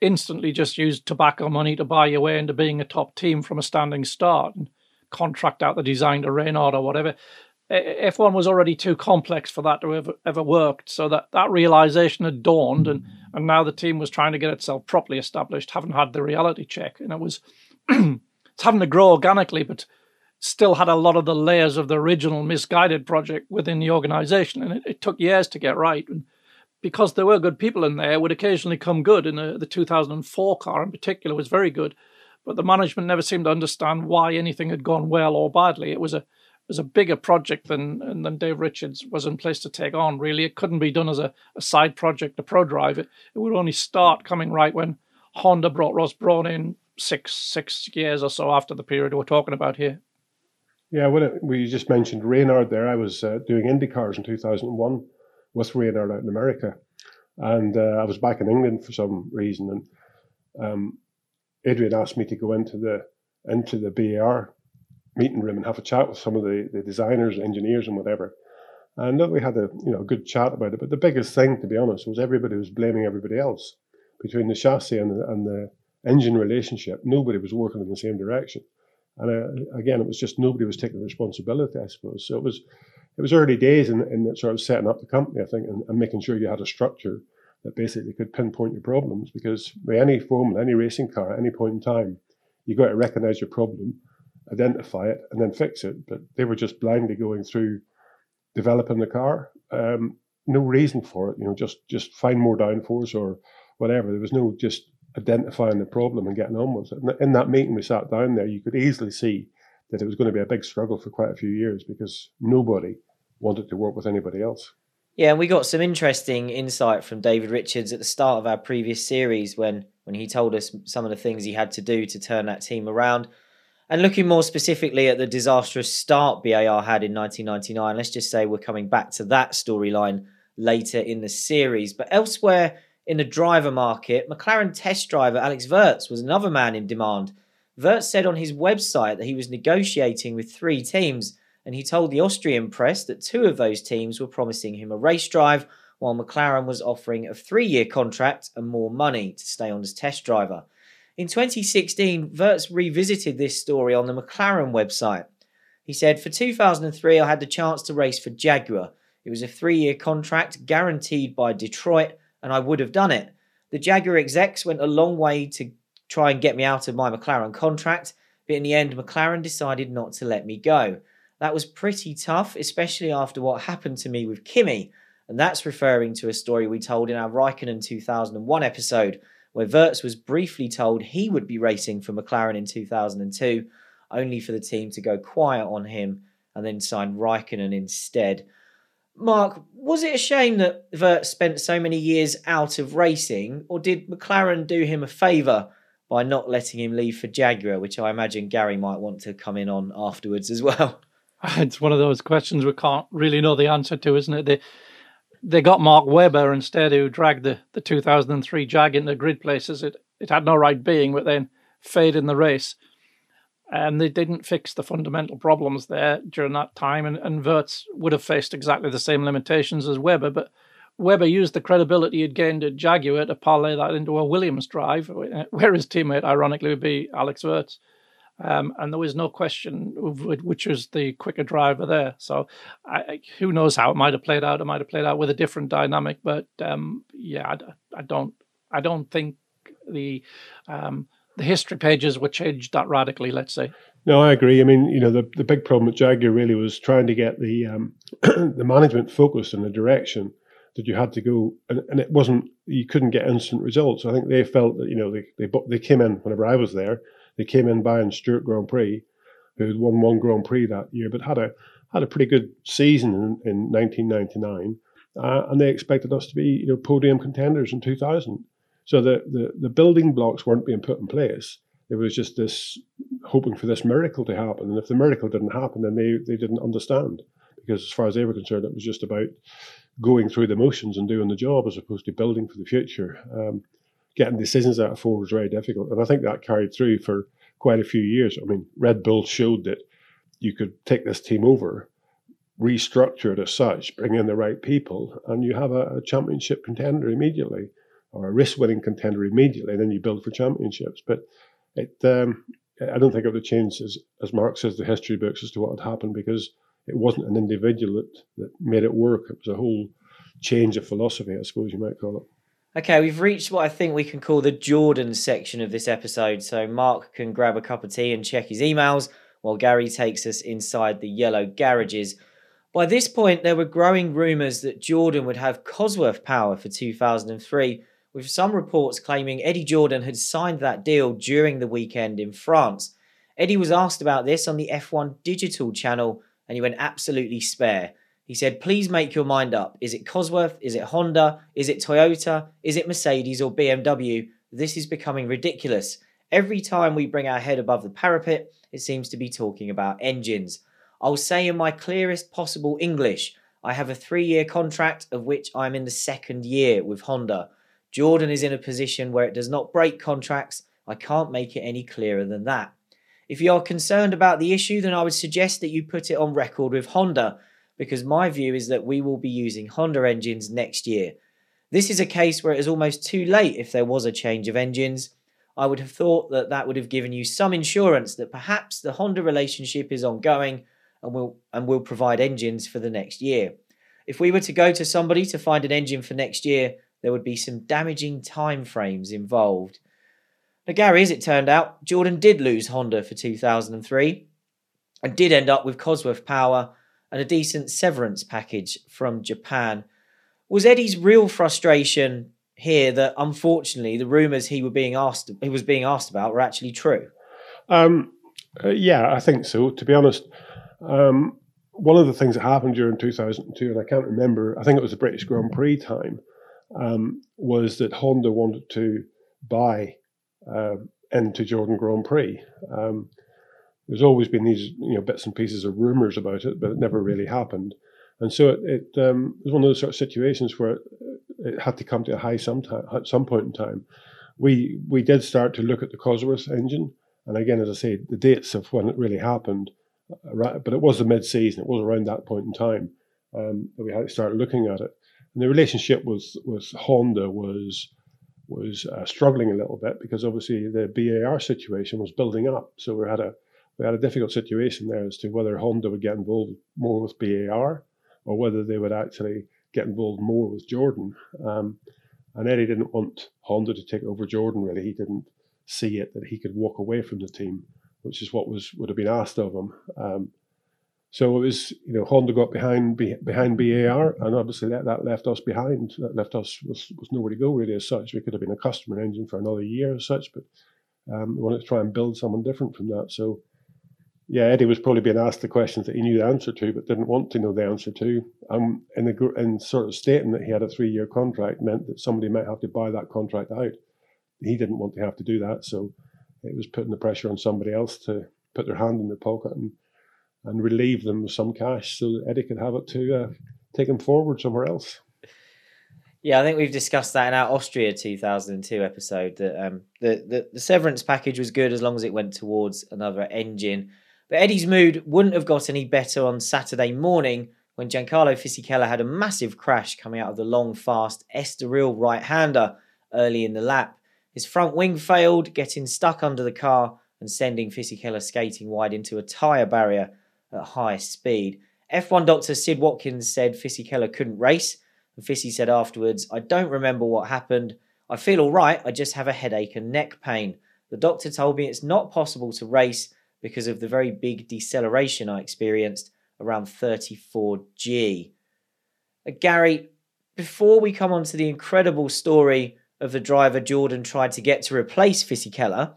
S3: instantly just use tobacco money to buy your way into being a top team from a standing start. And contract out the design to Renault or whatever. F1 was already too complex for that to ever, ever worked. So that, that realization had dawned, and, and now the team was trying to get itself properly established, haven't had the reality check. And it was it's having to grow organically, but still had a lot of the layers of the original misguided project within the organization. And it, it took years to get right. And because there were good people in there, would occasionally come good. And the, the 2004 car in particular was very good but the management never seemed to understand why anything had gone well or badly. It was a it was a bigger project than than Dave Richards was in place to take on. Really, it couldn't be done as a, a side project, a ProDrive. It, it would only start coming right when Honda brought Ross Brawn in six six years or so after the period we're talking about here.
S2: Yeah, well, we just mentioned Reynard there. I was uh, doing Indy cars in 2001 with Reynard out in America, and uh, I was back in England for some reason, and um, Adrian asked me to go into the into the BAR meeting room and have a chat with some of the, the designers, engineers, and whatever. And we had a you know a good chat about it. But the biggest thing, to be honest, was everybody was blaming everybody else between the chassis and the, and the engine relationship. Nobody was working in the same direction. And uh, again, it was just nobody was taking responsibility, I suppose. So it was it was early days in, in sort of setting up the company, I think, and, and making sure you had a structure that basically could pinpoint your problems because with any formula, any racing car, at any point in time, you've got to recognize your problem, identify it, and then fix it. But they were just blindly going through developing the car. Um, no reason for it, you know, just just find more downforce or whatever. There was no just identifying the problem and getting on with it. And in that meeting, we sat down there. You could easily see that it was going to be a big struggle for quite a few years because nobody wanted to work with anybody else.
S1: Yeah, and we got some interesting insight from David Richards at the start of our previous series when when he told us some of the things he had to do to turn that team around. And looking more specifically at the disastrous start BAR had in 1999, let's just say we're coming back to that storyline later in the series. But elsewhere in the driver market, McLaren test driver Alex Wurz was another man in demand. Wurz said on his website that he was negotiating with three teams and he told the Austrian press that two of those teams were promising him a race drive, while McLaren was offering a three year contract and more money to stay on as test driver. In 2016, Wurz revisited this story on the McLaren website. He said, For 2003, I had the chance to race for Jaguar. It was a three year contract guaranteed by Detroit, and I would have done it. The Jaguar execs went a long way to try and get me out of my McLaren contract, but in the end, McLaren decided not to let me go. That was pretty tough, especially after what happened to me with Kimi. And that's referring to a story we told in our Raikkonen 2001 episode, where Wurz was briefly told he would be racing for McLaren in 2002, only for the team to go quiet on him and then sign Raikkonen instead. Mark, was it a shame that Wurz spent so many years out of racing, or did McLaren do him a favour by not letting him leave for Jaguar, which I imagine Gary might want to come in on afterwards as well?
S3: It's one of those questions we can't really know the answer to, isn't it? The they got Mark Webber instead, who dragged the, the 2003 Jag into grid places. It it had no right being, but then fade in the race. And they didn't fix the fundamental problems there during that time. And, and Wurz would have faced exactly the same limitations as Webber. But Webber used the credibility he'd gained at Jaguar to parlay that into a Williams drive, where his teammate, ironically, would be Alex Wurz. Um, and there was no question of which was the quicker driver there. So I, who knows how it might have played out? It might have played out with a different dynamic. But um, yeah, I, I, don't, I don't think the um, the history pages were changed that radically. Let's say.
S2: No, I agree. I mean, you know, the, the big problem with Jaguar really was trying to get the um, the management focused in a direction that you had to go, and, and it wasn't you couldn't get instant results. I think they felt that you know they they they came in whenever I was there they came in buying Stewart Grand Prix, who had won one Grand Prix that year, but had a had a pretty good season in, in 1999, uh, and they expected us to be you know podium contenders in 2000. So the, the the building blocks weren't being put in place. It was just this hoping for this miracle to happen, and if the miracle didn't happen, then they they didn't understand because as far as they were concerned, it was just about going through the motions and doing the job as opposed to building for the future. Um, getting decisions out of Ford was very difficult. And I think that carried through for quite a few years. I mean, Red Bull showed that you could take this team over, restructure it as such, bring in the right people, and you have a, a championship contender immediately, or a race-winning contender immediately. And then you build for championships. But it, um, I don't think it would have changed as, as Mark says the history books as to what had happened because it wasn't an individual that, that made it work. It was a whole change of philosophy, I suppose you might call it.
S1: Okay, we've reached what I think we can call the Jordan section of this episode. So Mark can grab a cup of tea and check his emails while Gary takes us inside the yellow garages. By this point, there were growing rumours that Jordan would have Cosworth power for 2003, with some reports claiming Eddie Jordan had signed that deal during the weekend in France. Eddie was asked about this on the F1 digital channel and he went absolutely spare. He said, please make your mind up. Is it Cosworth? Is it Honda? Is it Toyota? Is it Mercedes or BMW? This is becoming ridiculous. Every time we bring our head above the parapet, it seems to be talking about engines. I'll say in my clearest possible English, I have a three year contract of which I'm in the second year with Honda. Jordan is in a position where it does not break contracts. I can't make it any clearer than that. If you are concerned about the issue, then I would suggest that you put it on record with Honda because my view is that we will be using Honda engines next year. This is a case where it is almost too late if there was a change of engines. I would have thought that that would have given you some insurance that perhaps the Honda relationship is ongoing and will and will provide engines for the next year. If we were to go to somebody to find an engine for next year, there would be some damaging time frames involved. Now, Gary, as it turned out, Jordan did lose Honda for 2003 and did end up with Cosworth Power and a decent severance package from Japan. Was Eddie's real frustration here that unfortunately the rumours he he was being asked about were actually true?
S2: Um, uh, yeah, I think so. To be honest, um, one of the things that happened during 2002, and I can't remember, I think it was the British Grand Prix time, um, was that Honda wanted to buy uh, to Jordan Grand Prix. Um, there's always been these you know bits and pieces of rumors about it, but it never really happened. And so it, it um, was one of those sort of situations where it, it had to come to a high sometime at some point in time. We we did start to look at the Cosworth engine, and again, as I say, the dates of when it really happened, uh, but it was the mid-season. It was around that point in time um, that we had to start looking at it. And the relationship with with Honda was was uh, struggling a little bit because obviously the BAR situation was building up. So we had a we had a difficult situation there as to whether Honda would get involved more with BAR or whether they would actually get involved more with Jordan. Um, and Eddie didn't want Honda to take over Jordan. Really, he didn't see it that he could walk away from the team, which is what was would have been asked of him. Um, so it was, you know, Honda got behind behind BAR, and obviously that, that left us behind. That left us was, nowhere to go really as such. We could have been a customer engine for another year as such, but um, we wanted to try and build someone different from that. So yeah, Eddie was probably being asked the questions that he knew the answer to, but didn't want to know the answer to. Um, and the and sort of stating that he had a three-year contract meant that somebody might have to buy that contract out. He didn't want to have to do that, so it was putting the pressure on somebody else to put their hand in their pocket and and relieve them of some cash so that Eddie could have it to uh, take him forward somewhere else.
S1: Yeah, I think we've discussed that in our Austria 2002 episode that um, the, the, the severance package was good as long as it went towards another engine. But Eddie's mood wouldn't have got any better on Saturday morning when Giancarlo Fisichella had a massive crash coming out of the long, fast Estoril right hander early in the lap. His front wing failed, getting stuck under the car and sending Fisichella skating wide into a tyre barrier at high speed. F1 doctor Sid Watkins said Fisichella couldn't race, and Fissy said afterwards, I don't remember what happened. I feel all right, I just have a headache and neck pain. The doctor told me it's not possible to race because of the very big deceleration I experienced around 34G. Uh, Gary, before we come on to the incredible story of the driver Jordan tried to get to replace Fisichella,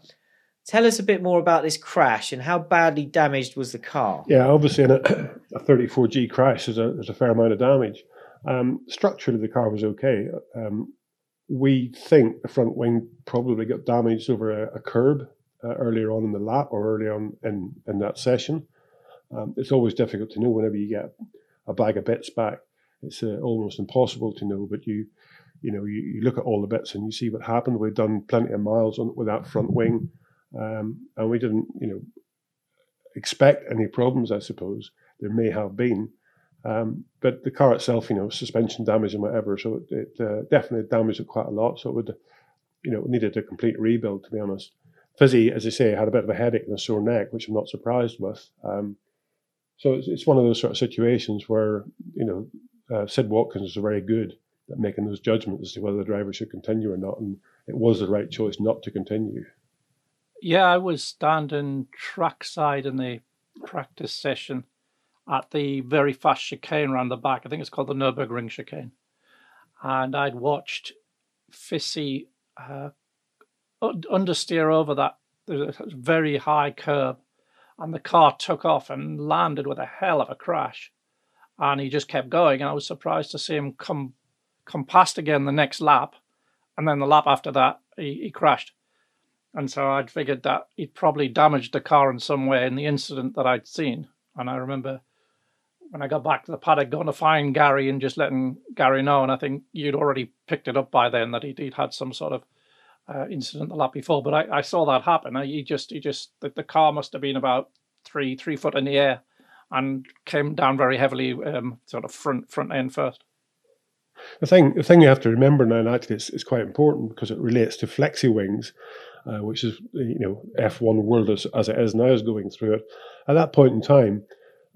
S1: tell us a bit more about this crash and how badly damaged was the car?
S2: Yeah, obviously in a, a 34G crash, there's a, there's a fair amount of damage. Um, structurally, the car was okay. Um, we think the front wing probably got damaged over a, a curb uh, earlier on in the lap or early on in, in that session. Um, it's always difficult to know whenever you get a bag of bits back. It's uh, almost impossible to know, but you, you know, you, you, look at all the bits and you see what happened. We've done plenty of miles on with that front wing, um, and we didn't, you know, expect any problems. I suppose there may have been, um, but the car itself, you know, suspension damage and whatever, so it, it uh, definitely damaged it quite a lot. So it would, you know, needed a complete rebuild to be honest. Fizzy, as I say, had a bit of a headache and a sore neck, which I'm not surprised with. Um, so it's, it's one of those sort of situations where, you know, uh, Sid Watkins is very good at making those judgments as to whether the driver should continue or not. And it was the right choice not to continue.
S3: Yeah, I was standing trackside in the practice session at the very fast chicane around the back. I think it's called the Nürburgring chicane. And I'd watched Fissy uh, understeer over that very high curb and the car took off and landed with a hell of a crash. And he just kept going. And I was surprised to see him come come past again the next lap. And then the lap after that, he, he crashed. And so I'd figured that he'd probably damaged the car in some way in the incident that I'd seen. And I remember when I got back to the paddock, going to find Gary and just letting Gary know. And I think you'd already picked it up by then that he'd, he'd had some sort of uh, incident the lap before, but I, I saw that happen. He just, he just, the, the, car must have been about three, three foot in the air, and came down very heavily, um, sort of front, front end first.
S2: The thing, the thing you have to remember now, and actually, it's, it's quite important because it relates to flexi wings, uh, which is you know F1 world as, as it is now is going through it. At that point in time,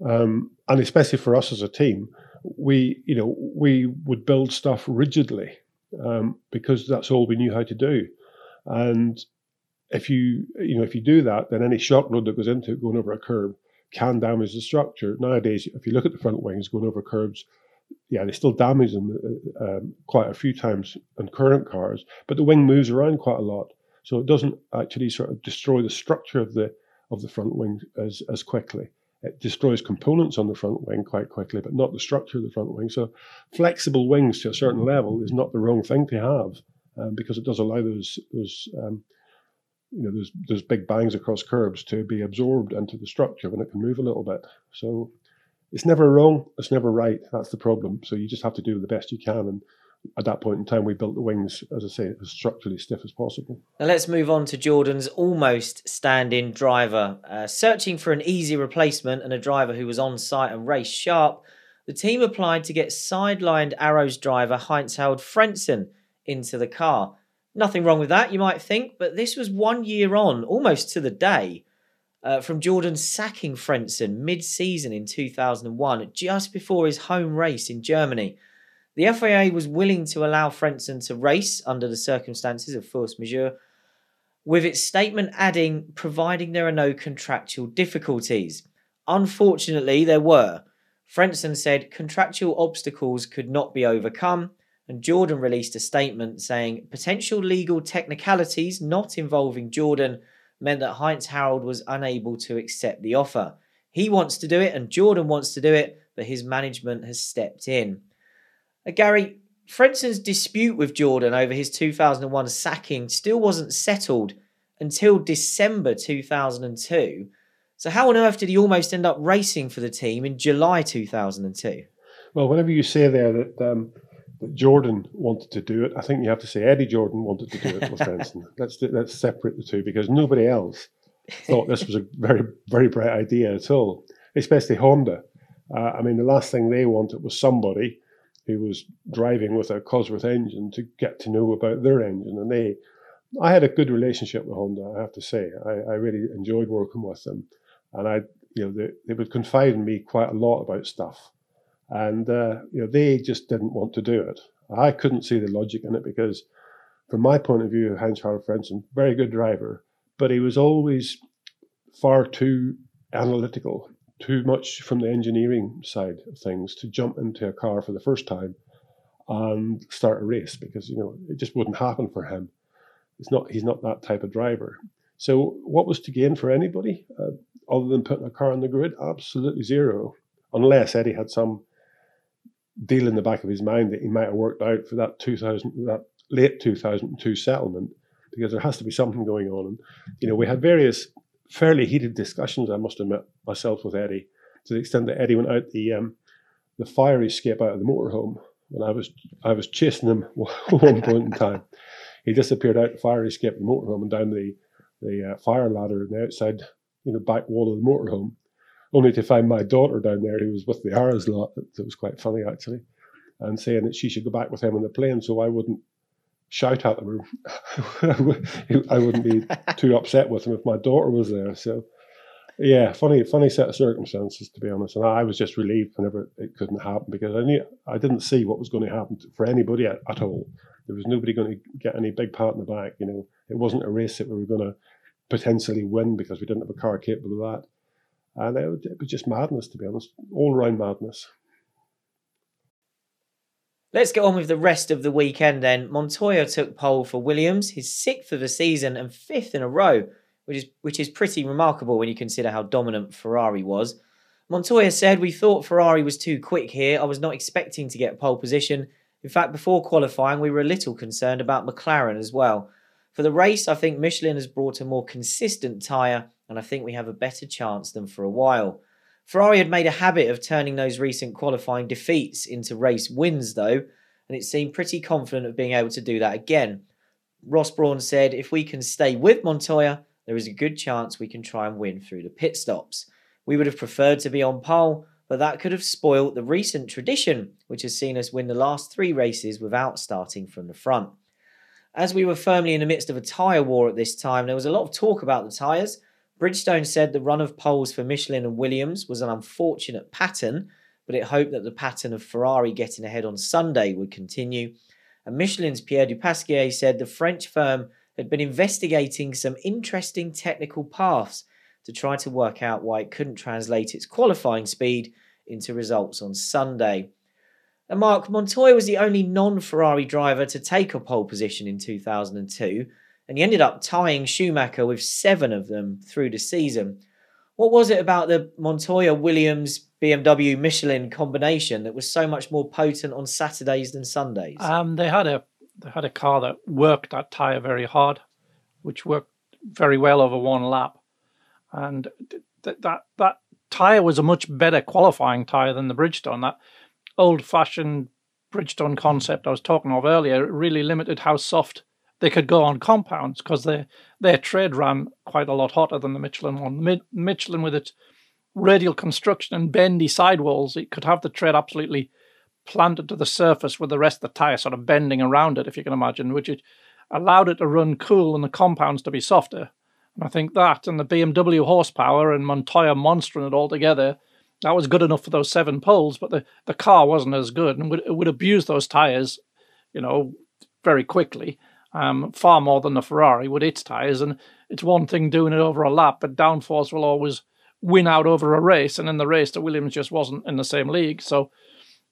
S2: um, and especially for us as a team, we you know we would build stuff rigidly um, because that's all we knew how to do. And if you you know if you do that, then any shock load that goes into it going over a curb can damage the structure. Nowadays, if you look at the front wings going over curbs, yeah, they still damage them uh, um, quite a few times in current cars, but the wing moves around quite a lot, so it doesn't actually sort of destroy the structure of the of the front wing as as quickly. It destroys components on the front wing quite quickly, but not the structure of the front wing. So, flexible wings to a certain level is not the wrong thing to have um, because it does allow those those um, you know those those big bangs across curbs to be absorbed into the structure when it can move a little bit. So, it's never wrong. It's never right. That's the problem. So you just have to do the best you can and at that point in time, we built the wings, as I say, as structurally stiff as possible.
S1: Now let's move on to Jordan's almost stand in driver. Uh, searching for an easy replacement and a driver who was on site and raced sharp, the team applied to get sidelined Arrows driver Heinz-Harald Frentzen into the car. Nothing wrong with that, you might think, but this was one year on, almost to the day, uh, from Jordan sacking Frentzen mid season in 2001, just before his home race in Germany. The FIA was willing to allow Frentzen to race under the circumstances of force majeure, with its statement adding, providing there are no contractual difficulties. Unfortunately, there were. Frentzen said contractual obstacles could not be overcome, and Jordan released a statement saying potential legal technicalities not involving Jordan meant that Heinz-Harald was unable to accept the offer. He wants to do it, and Jordan wants to do it, but his management has stepped in. Uh, Gary, Frentzen's dispute with Jordan over his 2001 sacking still wasn't settled until December 2002. So, how on earth did he almost end up racing for the team in July 2002?
S2: Well, whenever you say there that um, that Jordan wanted to do it. I think you have to say Eddie Jordan wanted to do it with Frentzen. let's let's separate the two because nobody else thought this was a very very bright idea at all, especially Honda. Uh, I mean, the last thing they wanted was somebody who was driving with a Cosworth engine to get to know about their engine, and they. I had a good relationship with Honda. I have to say, I, I really enjoyed working with them, and I, you know, they, they would confide in me quite a lot about stuff and uh, you know they just didn't want to do it. I couldn't see the logic in it because, from my point of view, Heinz Harald Frentzen, very good driver, but he was always far too analytical, too much from the engineering side of things to jump into a car for the first time and start a race because you know it just wouldn't happen for him. It's not he's not that type of driver. So what was to gain for anybody uh, other than putting a car on the grid? Absolutely zero, unless Eddie had some deal in the back of his mind that he might have worked out for that 2000 that late 2002 settlement because there has to be something going on and you know we had various fairly heated discussions i must admit myself with eddie to the extent that eddie went out the um, the fire escape out of the motorhome and i was i was chasing him one point in time he disappeared out the fire escape the motorhome and down the the uh, fire ladder in the outside you know back wall of the motorhome only to find my daughter down there who was with the Arrows lot. It was quite funny actually, and saying that she should go back with him on the plane so I wouldn't shout at them. I wouldn't be too upset with him if my daughter was there. So, yeah, funny, funny set of circumstances to be honest. And I was just relieved whenever it couldn't happen because I knew I didn't see what was going to happen for anybody at, at all. There was nobody going to get any big pat in the back. You know, it wasn't a race that we were going to potentially win because we didn't have a car capable of that. And it, it was just madness, to be honest, all around madness.
S1: Let's get on with the rest of the weekend then. Montoya took pole for Williams, his sixth of the season and fifth in a row, which is which is pretty remarkable when you consider how dominant Ferrari was. Montoya said, We thought Ferrari was too quick here. I was not expecting to get pole position. In fact, before qualifying, we were a little concerned about McLaren as well. For the race, I think Michelin has brought a more consistent tyre and I think we have a better chance than for a while. Ferrari had made a habit of turning those recent qualifying defeats into race wins, though, and it seemed pretty confident of being able to do that again. Ross Brawn said, If we can stay with Montoya, there is a good chance we can try and win through the pit stops. We would have preferred to be on pole, but that could have spoilt the recent tradition, which has seen us win the last three races without starting from the front. As we were firmly in the midst of a tyre war at this time, there was a lot of talk about the tyres, Bridgestone said the run of poles for Michelin and Williams was an unfortunate pattern, but it hoped that the pattern of Ferrari getting ahead on Sunday would continue. And Michelin's Pierre Dupasquier said the French firm had been investigating some interesting technical paths to try to work out why it couldn't translate its qualifying speed into results on Sunday. And Mark Montoya was the only non Ferrari driver to take a pole position in 2002 and he ended up tying Schumacher with seven of them through the season. What was it about the Montoya Williams BMW Michelin combination that was so much more potent on Saturdays than Sundays?
S3: Um, they had a they had a car that worked that tire very hard, which worked very well over one lap, and th- that that tire was a much better qualifying tire than the Bridgestone. That old fashioned Bridgestone concept I was talking of earlier really limited how soft they could go on compounds because their their tread ran quite a lot hotter than the Michelin one. Michelin with its radial construction and bendy sidewalls, it could have the tread absolutely planted to the surface with the rest of the tire sort of bending around it, if you can imagine, which it allowed it to run cool and the compounds to be softer. And I think that and the BMW horsepower and Montoya monstering it all together, that was good enough for those seven poles, but the, the car wasn't as good and would, would abuse those tires, you know, very quickly um, far more than the Ferrari with its tyres. And it's one thing doing it over a lap, but downforce will always win out over a race. And in the race, the Williams just wasn't in the same league. So,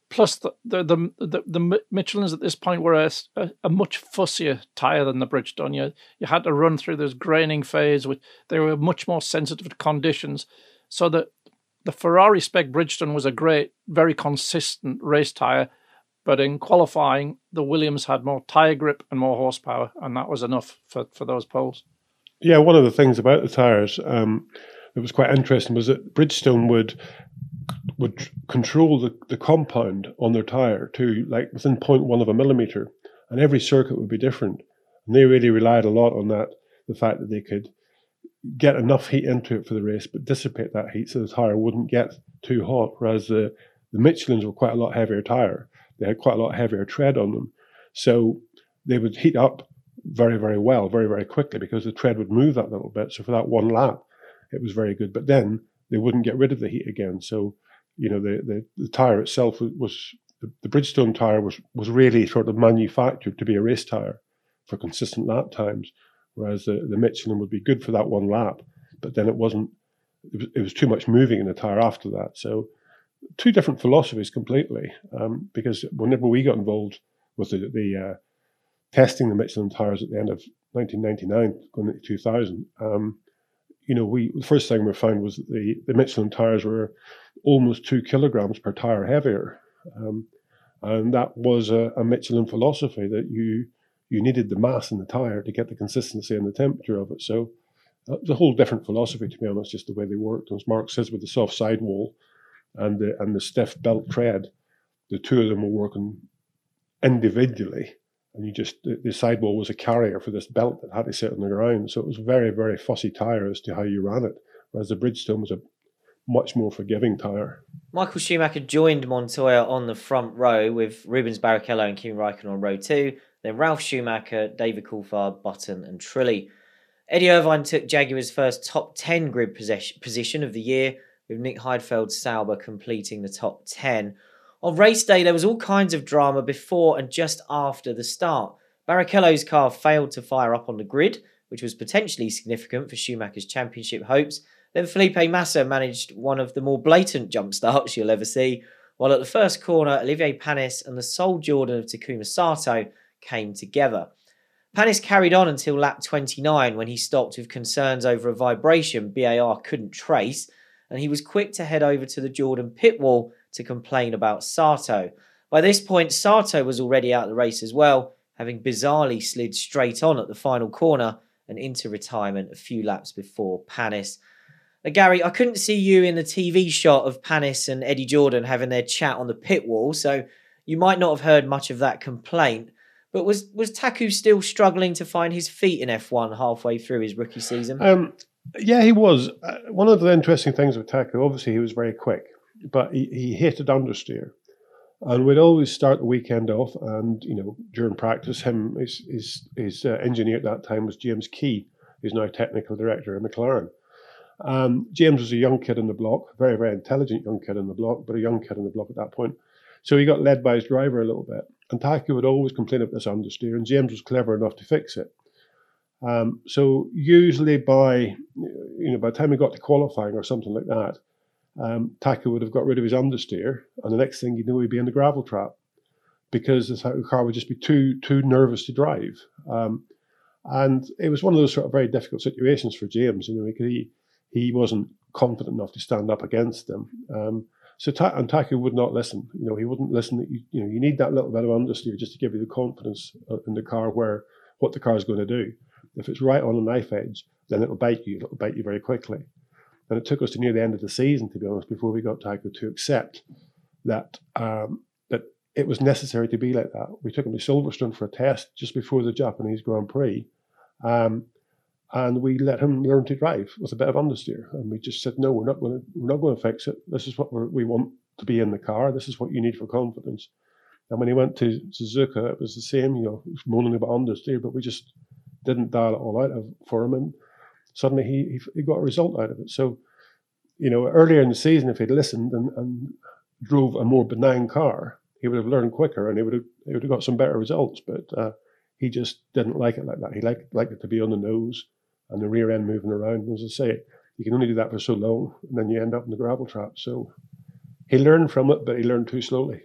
S3: plus the the the, the, the Michelins at this point were a, a, a, much fussier tyre than the Bridgestone. You, you had to run through this graining phase. With, they were much more sensitive to conditions. So that the Ferrari spec Bridgestone was a great, very consistent race tyre but in qualifying, the Williams had more tyre grip and more horsepower, and that was enough for, for those poles.
S2: Yeah, one of the things about the tyres um, that was quite interesting was that Bridgestone would would control the, the compound on their tire to like within 0.1 of a millimeter, and every circuit would be different. And they really relied a lot on that, the fact that they could get enough heat into it for the race, but dissipate that heat so the tire wouldn't get too hot. Whereas the, the Michelins were quite a lot heavier tire, they had quite a lot heavier tread on them. So they would heat up very, very well, very, very quickly because the tread would move that little bit. So for that one lap, it was very good. But then they wouldn't get rid of the heat again. So, you know, the, the, the tire itself was, the, Bridgestone tire was, was really sort of manufactured to be a race tire for consistent lap times, whereas the, the Michelin would be good for that one lap, but then it wasn't, it was, it was too much moving in the tire after that. So, two different philosophies completely, um, because whenever we got involved with the, the uh, testing the Michelin tires at the end of 1999, going into 2000, um, you know, we the first thing we found was that the, the Michelin tires were almost two kilograms per tire heavier, um, and that was a, a, Michelin philosophy that you you needed the mass in the tire to get the consistency and the temperature of it. So uh, it was a whole different philosophy, to be honest, just the way they worked. As Mark says, with the soft sidewall and the and the stiff belt tread, the two of them were working individually and you just the, the, sidewall was a carrier for this belt that had to sit on the ground. So it was very, very fussy tire as to how you ran it, whereas the Bridgestone was a much more forgiving tire.
S1: Michael Schumacher joined Montoya on the front row with Rubens Barrichello and Kimi Raikkonen on row two, then Ralf Schumacher, David Coulthard, Button, and Trulli. Eddie Irvine took Jaguar's first top 10 grid position of the year, with Nick Heidfeld Sauber completing the top 10. On race day, there was all kinds of drama before and just after the start. Barrichello's car failed to fire up on the grid, which was potentially significant for Schumacher's championship hopes. Then Felipe Massa managed one of the more blatant jump starts you'll ever see, while at the first corner, Olivier Panis and the sole Jordan of Takuma Sato came together. Panis carried on until lap 29 when he stopped with concerns over a vibration BAR couldn't trace, and he was quick to head over to the Jordan pit wall to complain about Sato. By this point, Sato was already out of the race as well, having bizarrely slid straight on at the final corner and into retirement a few laps before Panis. Now, Gary, I couldn't see you in the TV shot of Panis and Eddie Jordan having their chat on the pit wall, so you might not have heard much of that complaint. But was was Taku still struggling to find his feet in F1 halfway through his rookie season?
S2: Um, yeah, he was. Uh, one of the interesting things with Taku, obviously, he was very quick but he, he hated understeer. And we'd always start the weekend off, and you know, during practice, him his his, his uh, engineer at that time was James Key, who's now technical director at McLaren. Um, James was a young kid in the block, very very intelligent young kid in the block, but a young kid in the block at that point. So he got led by his driver a little bit, and Taku would always complain about this understeer, and James was clever enough to fix it. Um, so usually by you know by the time he got to qualifying or something like that, um, Taku would have got rid of his understeer, and the next thing you know, he'd be in the gravel trap because the car would just be too too nervous to drive. Um, and it was one of those sort of very difficult situations for James. You know, he he wasn't confident enough to stand up against them. Um, so Ta- and Taku would not listen. You know, he wouldn't listen. You, you know, you need that little bit of understeer just to give you the confidence uh, in the car where what the car is going to do. If it's right on a knife edge, then it'll bite you. It'll bite you very quickly. And it took us to near the end of the season, to be honest, before we got Taku to accept that um, that it was necessary to be like that. We took him to Silverstone for a test just before the Japanese Grand Prix, um, and we let him learn to drive with a bit of understeer. And we just said, no, we're not going to we're not going to fix it. This is what we want to be in the car. This is what you need for confidence. And when he went to Suzuka, it was the same. You know, moaning about understeer, but we just didn't dial it all out for him. And suddenly he, he, got a result out of it. So, you know, earlier in the season, if he'd listened and, and drove a more benign car, he would have learned quicker and he would have, he would have got some better results. But uh, he just didn't like it like that. He liked, liked it to be on the nose and the rear end moving around. As I say, you can only do that for so long and then you end up in the gravel trap. So he learned from it, but he learned too slowly.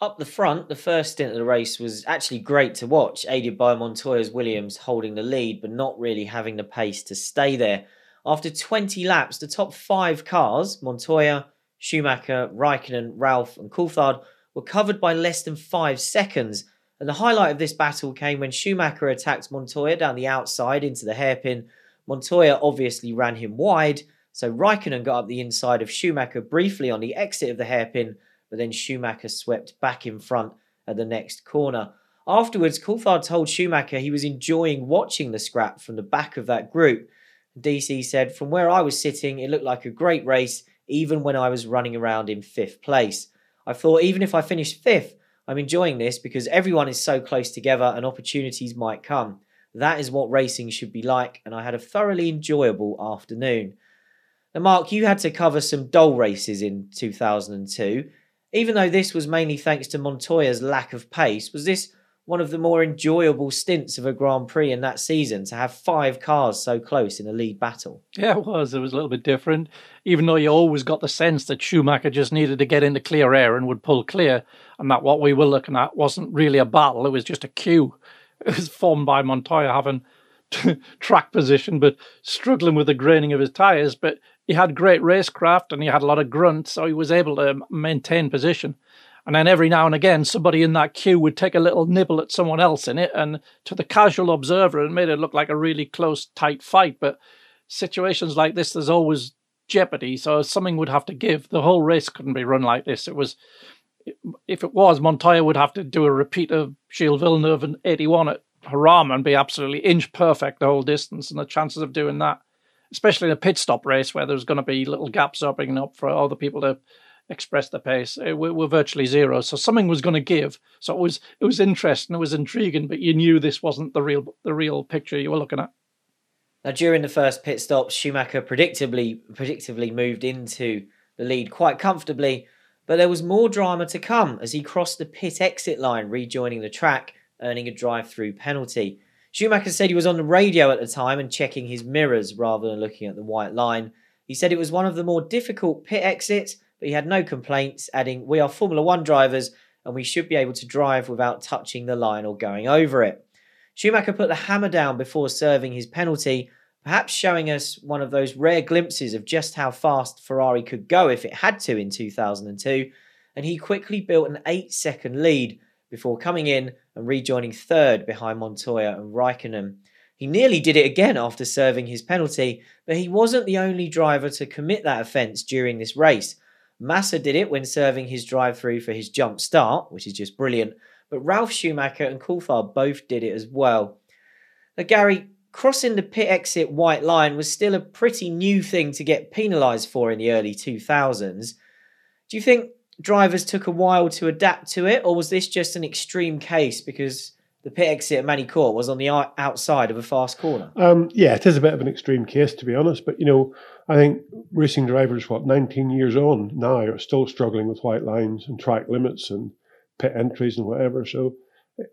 S1: Up the front, the first stint of the race was actually great to watch, aided by Montoya's Williams holding the lead, but not really having the pace to stay there. After 20 laps, the top five cars, Montoya, Schumacher, Raikkonen, Ralf, and Coulthard, were covered by less than five seconds. And the highlight of this battle came when Schumacher attacked Montoya down the outside into the hairpin. Montoya obviously ran him wide, So Raikkonen got up the inside of Schumacher briefly on the exit of the hairpin, but then Schumacher swept back in front at the next corner. Afterwards, Coulthard told Schumacher he was enjoying watching the scrap from the back of that group. DC said, From where I was sitting, it looked like a great race, even when I was running around in fifth place. I thought, even if I finished fifth, I'm enjoying this because everyone is so close together and opportunities might come. That is what racing should be like, and I had a thoroughly enjoyable afternoon. Now, Mark, you had to cover some dull races in 2002. Even though this was mainly thanks to Montoya's lack of pace, was this one of the more enjoyable stints of a Grand Prix in that season to have five cars so close in a lead battle.
S3: Yeah, it was. It was a little bit different, even though you always got the sense that Schumacher just needed to get into clear air and would pull clear, and that what we were looking at wasn't really a battle, it was just a queue. It was formed by Montoya having track position, but struggling with the graining of his tyres. But he had great racecraft and he had a lot of grunt, so he was able to maintain position. And then every now and again, somebody in that queue would take a little nibble at someone else in it. And to the casual observer, it made it look like a really close, tight fight. But situations like this, there's always jeopardy. So something would have to give. The whole race couldn't be run like this. It was, if it was, Montoya would have to do a repeat of Gilles Villeneuve in 81 at Jarama and be absolutely inch perfect the whole distance. And the chances of doing that, especially in a pit stop race where there's going to be little gaps opening up for other people to express the pace uh, were, virtually zero. So something was going to give. So it was it was interesting, it was intriguing, but you knew this wasn't the real the real picture you were looking at.
S1: Now during the first pit stop, Schumacher predictably predictably moved into the lead quite comfortably, but there was more drama to come as he crossed the pit exit line, rejoining the track, earning a drive-through penalty. Schumacher said he was on the radio at the time and checking his mirrors rather than looking at the white line. He said it was one of the more difficult pit exits but he had no complaints, adding, We are Formula One drivers and we should be able to drive without touching the line or going over it. Schumacher put the hammer down before serving his penalty, perhaps showing us one of those rare glimpses of just how fast Ferrari could go if it had to in 2002, and he quickly built an 8 second lead before coming in and rejoining third behind Montoya and Raikkonen. He nearly did it again after serving his penalty, but he wasn't the only driver to commit that offence during this race. Massa did it when serving his drive through for his jump start, which is just brilliant. But Ralf Schumacher and Coulthard both did it as well. Now, Gary, crossing the pit exit white line was still a pretty new thing to get penalised for in the early 2000s. Do you think drivers took a while to adapt to it, or was this just an extreme case because the pit exit at Magny-Cours was on the outside of a fast corner?
S2: Um, yeah, it is a bit of an extreme case, to be honest. But, you know, I think racing drivers, what, 19 years on now, are still struggling with white lines and track limits and pit entries and whatever. So,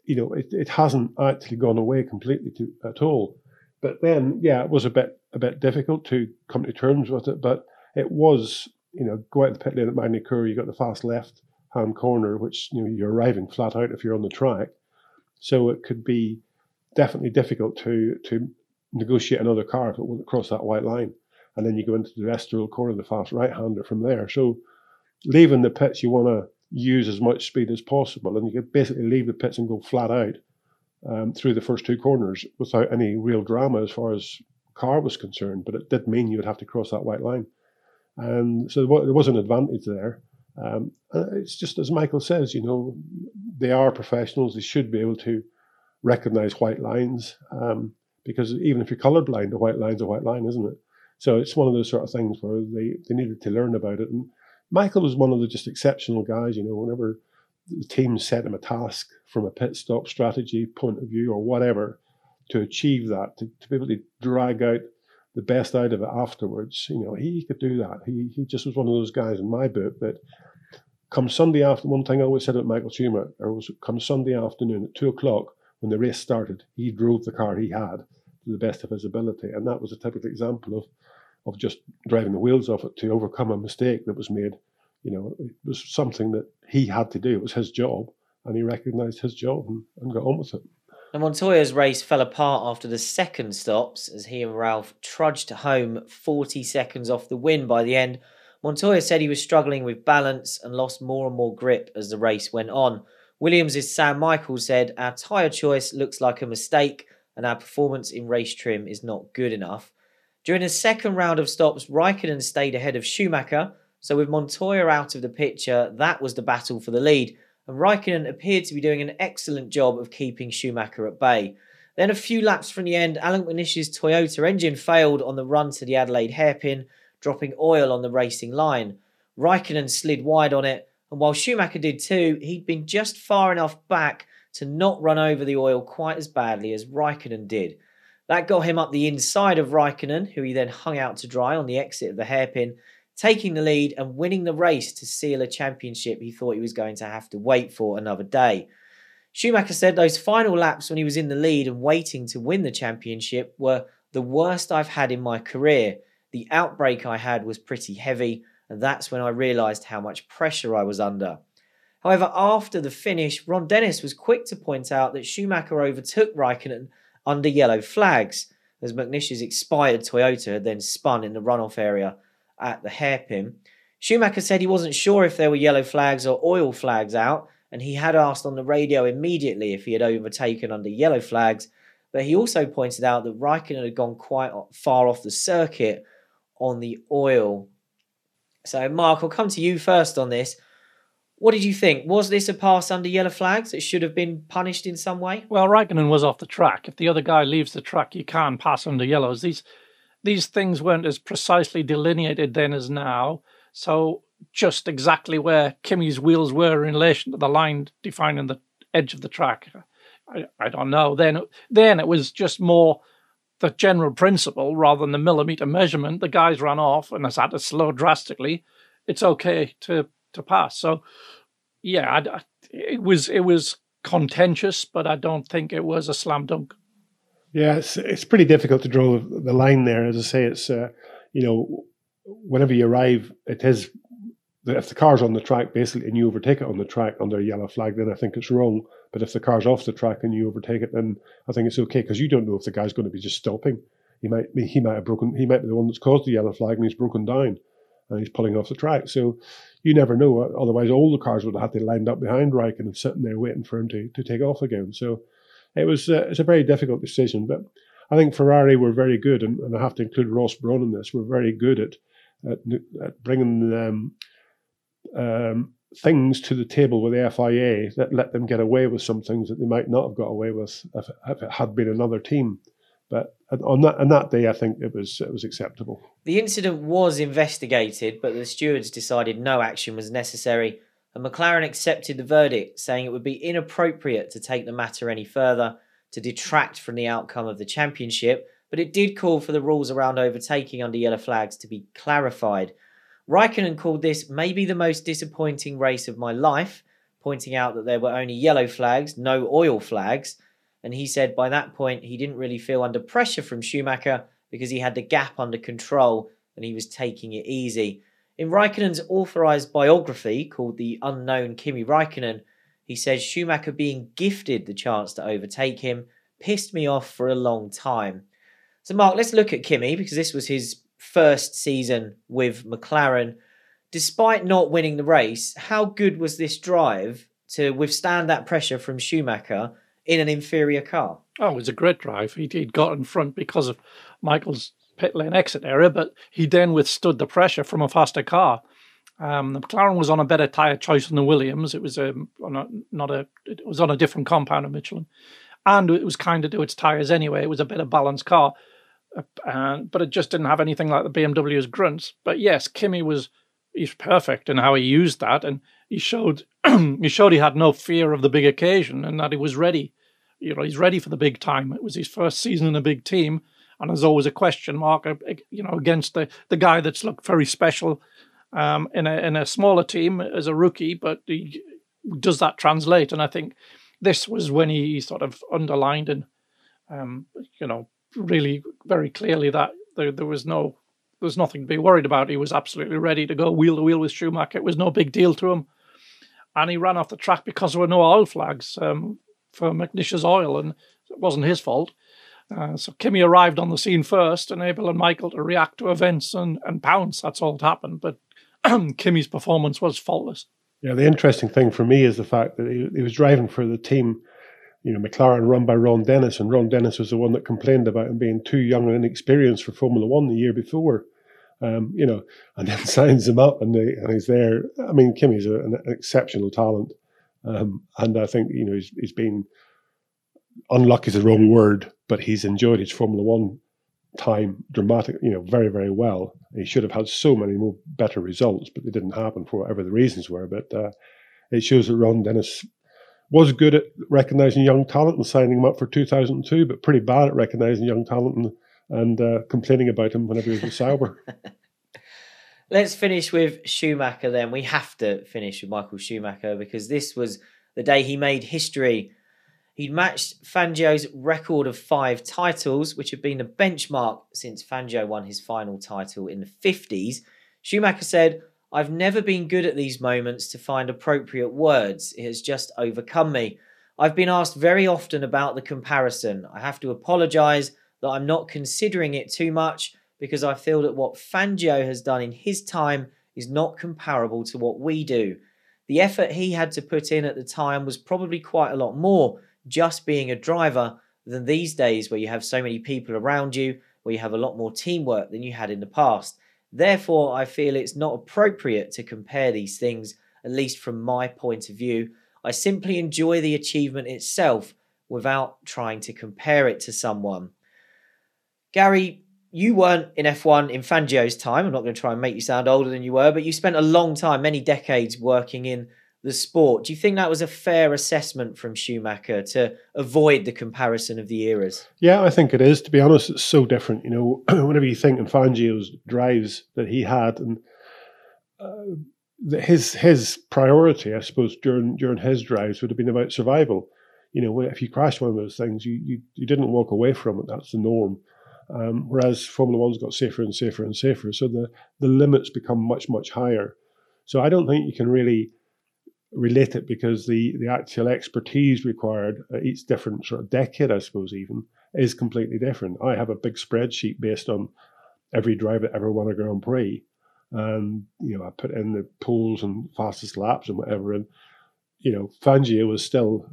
S2: you know, it, it hasn't actually gone away completely to, at all. But then, yeah, it was a bit a bit difficult to come to terms with it. But it was, you know, go out the pit lane at Magny-Cours, you got the fast left hand corner, which you know you're arriving flat out if you're on the track. So it could be definitely difficult to to negotiate another car if it went across that white line and then you go into the Estoril corner, the fast right hander from there. So leaving the pits, you want to use as much speed as possible, and you can basically leave the pits and go flat out um, through the first two corners without any real drama as far as car was concerned. But it did mean you would have to cross that white line, and so there was an advantage there. Um, it's just as Michael says, you know, they are professionals; they should be able to recognize white lines. Um, because even if you're colorblind, a white line's a white line, isn't it? So it's one of those sort of things where they, they needed to learn about it. And Michael was one of the just exceptional guys, you know, whenever the team set him a task from a pit stop strategy point of view or whatever to achieve that, to, to be able to drag out the best out of it afterwards, you know, he could do that. He, he just was one of those guys in my book that come Sunday after one thing I always said about Michael Schumacher was come Sunday afternoon at two o'clock when the race started, he drove the car he had to the best of his ability. And that was a typical example of of just driving the wheels off it to overcome a mistake that was made. You know, it was something that he had to do. It was his job, and he recognised his job and, and got on with it.
S1: Now, Montoya's race fell apart after the second stops as he and Ralf trudged home 40 seconds off the win by the end. Montoya said he was struggling with balance and lost more and more grip as the race went on. Williams' Sam Michael said, Our tyre choice looks like a mistake and our performance in race trim is not good enough. During the second round of stops, Raikkonen stayed ahead of Schumacher, so with Montoya out of the picture, that was the battle for the lead, and Raikkonen appeared to be doing an excellent job of keeping Schumacher at bay. Then a few laps from the end, Allan McNish's Toyota engine failed on the run to the Adelaide hairpin, dropping oil on the racing line. Raikkonen slid wide on it, and while Schumacher did too, he'd been just far enough back to not run over the oil quite as badly as Raikkonen did. That got him up the inside of Raikkonen, who he then hung out to dry on the exit of the hairpin, taking the lead and winning the race to seal a championship he thought he was going to have to wait for another day. Schumacher said those final laps when he was in the lead and waiting to win the championship were the worst I've had in my career. The outbreak I had was pretty heavy, and that's when I realised how much pressure I was under. However, after the finish, Ron Dennis was quick to point out that Schumacher overtook Raikkonen under yellow flags, as McNish's expired Toyota had then spun in the runoff area at the hairpin. Schumacher said he wasn't sure if there were yellow flags or oil flags out, and he had asked on the radio immediately if he had overtaken under yellow flags. But he also pointed out that Raikkonen had gone quite far off the circuit on the oil. So, Mark, I'll come to you first on this. What did you think? Was this a pass under yellow flags that should have been punished in some way?
S3: Well, Raikkonen was off the track. If the other guy leaves the track, you can pass under yellows. These these things weren't as precisely delineated then as now. So just exactly where Kimi's wheels were in relation to the line defining the edge of the track, I, I don't know. Then then it was just more the general principle rather than the millimeter measurement. The guys ran off and has had to slow drastically. It's okay to to pass. So, yeah, I, it was it was contentious, but I don't think it was a slam dunk.
S2: Yeah, it's it's pretty difficult to draw the line there. As I say, it's uh, you know, whenever you arrive, it is if the car's on the track basically and you overtake it on the track under a yellow flag, then I think it's wrong. But if the car's off the track and you overtake it, then I think it's okay because you don't know if the guy's going to be just stopping. He might he might have broken. He might be the one that's caused the yellow flag and he's broken down and he's pulling off the track. So you never know. Otherwise, all the cars would have had to lined up behind Raikkonen and sitting there waiting for him to, to take off again. So it was uh, it's a very difficult decision. But I think Ferrari were very good, and, and I have to include Ross Brawn in this. We're very good at at, at bringing um, um, things to the table with the FIA that let them get away with some things that they might not have got away with if, if it had been another team. But on that on that day, I think it was it was acceptable.
S1: The incident was investigated, but the stewards decided no action was necessary, and McLaren accepted the verdict, saying it would be inappropriate to take the matter any further to detract from the outcome of the championship. But it did call for the rules around overtaking under yellow flags to be clarified. Raikkonen called this maybe the most disappointing race of my life, pointing out that there were only yellow flags, no oil flags and he said by that point he didn't really feel under pressure from Schumacher because he had the gap under control and he was taking it easy. In Raikkonen's authorised biography called The Unknown Kimi Raikkonen, he says Schumacher being gifted the chance to overtake him pissed me off for a long time. So, Mark, let's look at Kimi because this was his first season with McLaren. Despite not winning the race, how good was this drive to withstand that pressure from Schumacher in an inferior car.
S3: Oh, it was a great drive. He'd, he'd got in front because of Michael's pit lane exit area, but he then withstood the pressure from a faster car. Um, the McLaren was on a better tyre choice than the Williams. It was a, on a not a it was on a different compound of Michelin, and it was kind of to its tyres anyway. It was a better balanced car, uh, but it just didn't have anything like the BMW's grunts. But yes, Kimi was he's perfect in how he used that, and he showed he showed he had no fear of the big occasion and that he was ready. You know, he's ready for the big time. It was his first season in a big team, and there's always a question mark. Uh, you know, against the the guy that's looked very special um, in a in a smaller team as a rookie, but he, does that translate? And I think this was when he sort of underlined and um, you know really very clearly that there, there was no there was nothing to be worried about. He was absolutely ready to go wheel to wheel with Schumacher. It was no big deal to him and he ran off the track because there were no oil flags um, for McNish's oil, and it wasn't his fault. Uh, so Kimi arrived on the scene first, enabling Michael to react to events and, and pounce. That's all that happened. But Kimi's performance was faultless.
S2: Yeah, the interesting thing for me is the fact that he, he was driving for the team, you know, McLaren run by Ron Dennis, and Ron Dennis was the one that complained about him being too young and inexperienced for Formula One the year before. Um, you know, and then signs him up, and, they, and he's there. I mean, Kimi's a, an exceptional talent, um, and I think you know he's, he's been unlucky is the wrong word, but he's enjoyed his Formula One time dramatic, you know, very very well. He should have had so many more better results, but they didn't happen for whatever the reasons were. But uh, it shows that Ron Dennis was good at recognizing young talent and signing him up for 2002, but pretty bad at recognizing young talent and, and uh, complaining about him whenever he was sour.
S1: Let's finish with Schumacher then. We have to finish with Michael Schumacher because this was the day he made history. He'd matched Fangio's record of five titles, which had been the benchmark since Fangio won his final title in the 50s. Schumacher said, I've never been good at these moments to find appropriate words. It has just overcome me. I've been asked very often about the comparison. I have to apologise that I'm not considering it too much because I feel that what Fangio has done in his time is not comparable to what we do. The effort he had to put in at the time was probably quite a lot more just being a driver than these days where you have so many people around you, where you have a lot more teamwork than you had in the past. Therefore, I feel it's not appropriate to compare these things, at least from my point of view. I simply enjoy the achievement itself without trying to compare it to someone. Gary, you weren't in F1 in Fangio's time. I'm not going to try and make you sound older than you were, but you spent a long time, many decades, working in the sport. Do you think that was a fair assessment from Schumacher to avoid the comparison of the eras?
S2: Yeah, I think it is. To be honest, it's so different. You know, whenever you think in Fangio's drives that he had, and uh, his his priority, I suppose, during during his drives would have been about survival. You know, if you crashed one of those things, you you, you didn't walk away from it. That's the norm. Um, whereas Formula One's got safer and safer and safer, so the the limits become much much higher. So I don't think you can really relate it because the, the actual expertise required each different sort of decade, I suppose, even is completely different. I have a big spreadsheet based on every driver that ever won a Grand Prix. And, you know, I put in the poles and fastest laps and whatever. And, you know, Fangio was still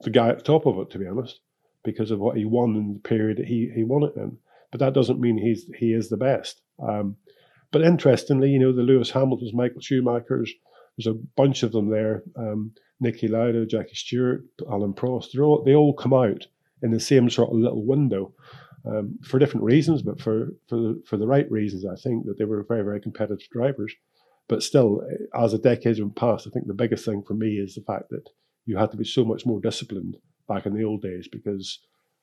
S2: the guy at the top of it, to be honest, because of what he won in the period that he, he won it in. But that doesn't mean he's he is the best. Um, but interestingly, you know, the Lewis Hamiltons, Michael Schumachers, there's a bunch of them there. Um, Niki Lauda, Jackie Stewart, Alain Prost. All, they all come out in the same sort of little window um, for different reasons, but for for the, for the right reasons. I think that they were very very competitive drivers. But still, as the decades went past, I think the biggest thing for me is the fact that you had to be so much more disciplined back in the old days because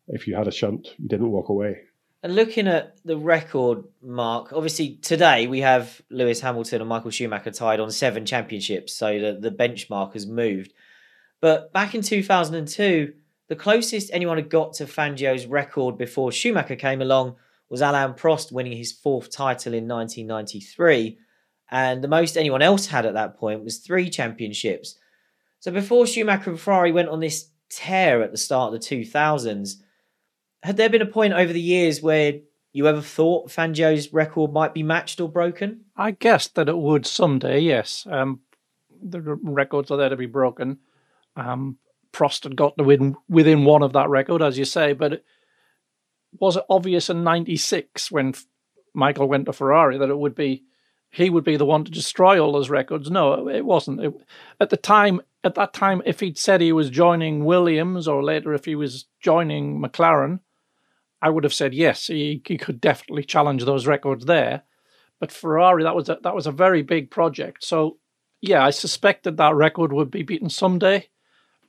S2: if you had a shunt, you didn't walk away.
S1: And looking at the record, Mark, obviously today we have Lewis Hamilton and Michael Schumacher tied on seven championships, so the, the benchmark has moved. But back in 2002, the closest anyone had got to Fangio's record before Schumacher came along was Alain Prost winning his fourth title in 1993. And the most anyone else had at that point was three championships. So before Schumacher and Ferrari went on this tear at the start of the 2000s, had there been a point over the years where you ever thought Fangio's record might be matched or broken?
S3: I guessed that it would someday. Yes, um, the records are there to be broken. Um, Prost had got to win within one of that record, as you say, but it, was it obvious in '96 when Michael went to Ferrari that it would be he would be the one to destroy all those records? No, it wasn't. It, at the time, at that time, if he'd said he was joining Williams or later if he was joining McLaren, I would have said yes, he, he could definitely challenge those records there. But Ferrari, that was a, that was a very big project. So yeah, I suspected that record would be beaten someday,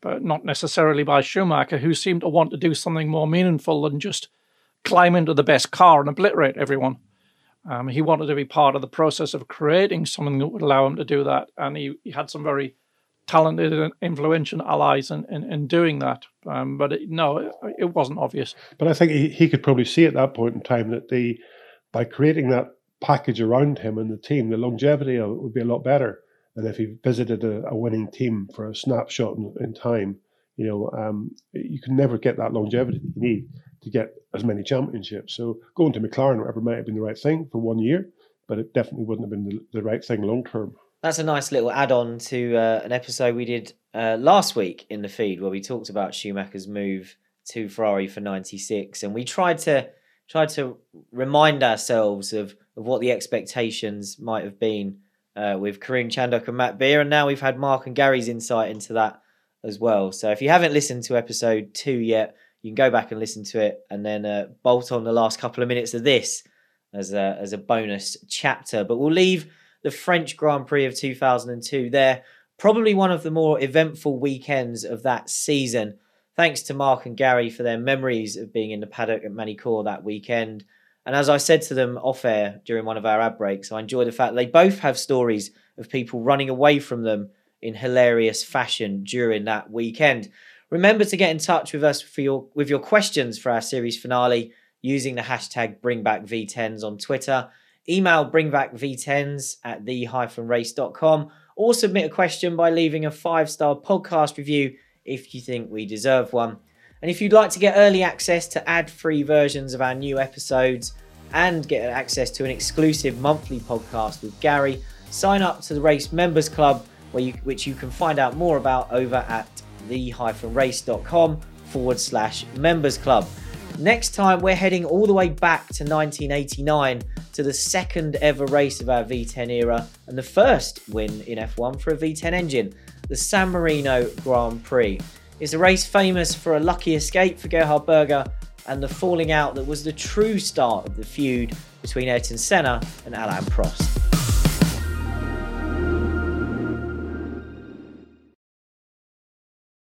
S3: but not necessarily by Schumacher, who seemed to want to do something more meaningful than just climb into the best car and obliterate everyone. Um, he wanted to be part of the process of creating something that would allow him to do that, and he, he had some very talented and influential allies in, in, in doing that. Um, but it, no, it, it, wasn't obvious.
S2: But I think he, he could probably see at that point in time that the by creating that package around him and the team, the longevity of it would be a lot better than if he visited a, a winning team for a snapshot in, in time. You know, um, you can never get that longevity that you need to get as many championships. So going to McLaren, whatever, might have been the right thing for one year, but it definitely wouldn't have been the, the right thing long term.
S1: That's a nice little add-on to uh, an episode we did uh, last week in the feed where we talked about Schumacher's move to Ferrari for 96 and we tried to tried to remind ourselves of, of what the expectations might have been uh, with Karun Chandhok and Matt Beer and now we've had Mark and Gary's insight into that as well. So if you haven't listened to episode 2 yet, you can go back and listen to it and then uh, bolt on the last couple of minutes of this as a as a bonus chapter. But we'll leave the French Grand Prix of 2002 there. Probably one of the more eventful weekends of that season. Thanks to Mark and Gary for their memories of being in the paddock at Magny-Cours that weekend. And as I said to them off air during one of our ad breaks, I enjoy the fact they both have stories of people running away from them in hilarious fashion during that weekend. Remember to get in touch with us for your with your questions for our series finale using the hashtag BringBackV10s on Twitter. Email bringbackv10s at the-race.com or submit a question by leaving a five-star podcast review if you think we deserve one. And if you'd like to get early access to ad-free versions of our new episodes and get access to an exclusive monthly podcast with Gary, sign up to the Race Members Club, you, which you can find out more about over at the-race.com forward slash members club. Next time, we're heading all the way back to 1989 to the second ever race of our V10 era and the first win in F1 for a V10 engine, the San Marino Grand Prix. It's a race famous for a lucky escape for Gerhard Berger and the falling out that was the true start of the feud between Ayrton Senna and Alain Prost.